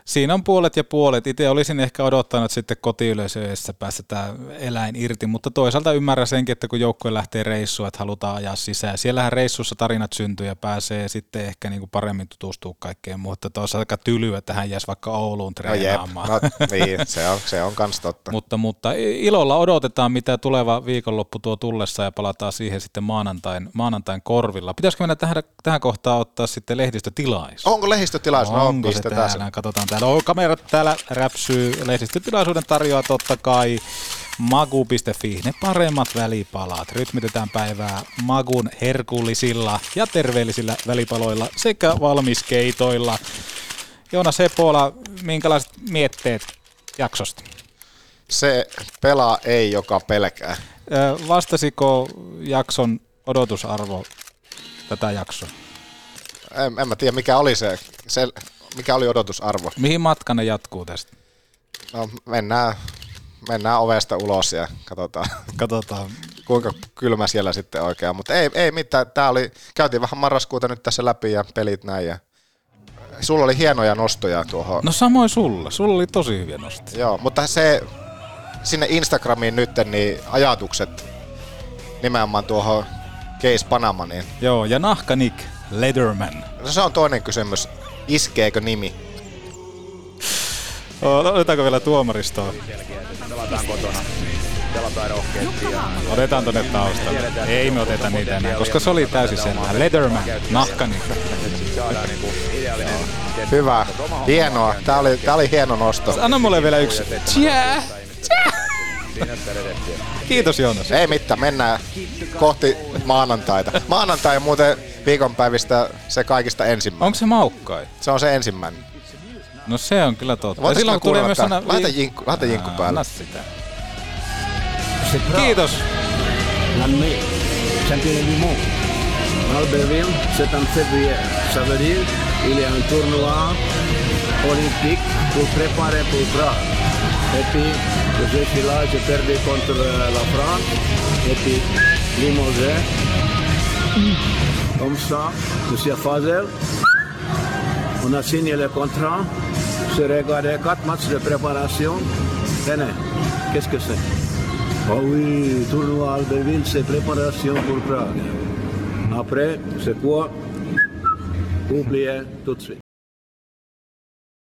[SPEAKER 5] siinä on puolet ja puolet. Itse olisin ehkä odottanut sitten kotiyleisössä päästä tämä eläin irti, mutta toisaalta ymmärrän senkin, että kun joukkue lähtee reissuun, että halutaan ajaa sisään. Siellähän reissussa tarinat syntyy ja pääsee sitten ehkä niin kuin paremmin tutustua kaikkeen, mutta toisaalta aika tylyä, että hän jäisi vaikka Ouluun treenaamaan.
[SPEAKER 6] No, jep. no niin, se on, se on kans totta.
[SPEAKER 5] mutta, mutta ilolla odotetaan, mitä tuleva viikonloppu tuo tullessa ja palataan siihen sitten maanantain, maanantain korvilla. Pitäisikö mennä tähän, tähän kohtaan ottaa sitten lehdistötilaisuus?
[SPEAKER 6] Onko lehdistötilaisuus? No,
[SPEAKER 5] Onko no, se täällä? Katsotaan täällä on kamerat täällä räpsyy. Lehdistötilaisuuden tarjoaa totta kai magu.fi, ne paremmat välipalat. Rytmitetään päivää magun herkullisilla ja terveellisillä välipaloilla sekä valmiskeitoilla. Joona Sepola, minkälaiset mietteet jaksosta?
[SPEAKER 6] Se pelaa ei, joka pelkää.
[SPEAKER 5] Vastasiko jakson odotusarvo tätä jaksoa?
[SPEAKER 6] En, en mä tiedä, mikä oli se, se mikä oli odotusarvo?
[SPEAKER 5] Mihin matkana jatkuu tästä?
[SPEAKER 6] No mennään, mennään ovesta ulos ja katsotaan, [LAUGHS]
[SPEAKER 5] katsotaan.
[SPEAKER 6] kuinka kylmä siellä sitten oikein Mutta ei, ei mitään, tää oli, käytiin vähän marraskuuta nyt tässä läpi ja pelit näin ja Sulla oli hienoja nostoja tuohon.
[SPEAKER 5] No samoin sulla, sulla oli tosi hyviä nostoja.
[SPEAKER 6] Joo, mutta se sinne Instagramiin nyt niin ajatukset nimenomaan tuohon Case Panamaniin.
[SPEAKER 5] Joo, ja nahka Nick Lederman.
[SPEAKER 6] No se on toinen kysymys. Iskeekö nimi?
[SPEAKER 5] Otetaanko vielä tuomaristoa?
[SPEAKER 2] Pelataan kotona. Pelataan rohkeasti.
[SPEAKER 5] Otetaan tonne taustalle. Ei me oteta niitä enää, koska se oli täysin selvä. Leatherman, nahkani.
[SPEAKER 6] Hyvä. Hienoa. Tää oli, tää oli hieno nosto.
[SPEAKER 5] Anna mulle vielä yksi. Tjää. Kiitos Joonas.
[SPEAKER 6] Ei mitään, mennään kohti maanantaita. Maanantai muuten viikonpäivistä se kaikista ensimmäinen.
[SPEAKER 5] Onko se maukkai?
[SPEAKER 6] Se on se ensimmäinen.
[SPEAKER 5] No se on kyllä totta.
[SPEAKER 6] Voitaisko silloin tulee myös sana... Laita jinkku, laita jinkku päälle.
[SPEAKER 5] sitä. Kiitos.
[SPEAKER 13] L'année, championnat du monde. Albertville, c'est en février. Ça veut dire il y a un tournoi olympique pour préparer pour Prague. Et puis, je suis là, j'ai perdu contre la France. Et puis, Limoges. Comme ça, à Fazel. On a signé le contrat. Je regardé quatre matchs de préparation. Tenez, qu'est-ce que c'est? Oh oui, tournoi Albertville, c'est préparation pour Prague. Après, c'est quoi? Oubliez tout de suite.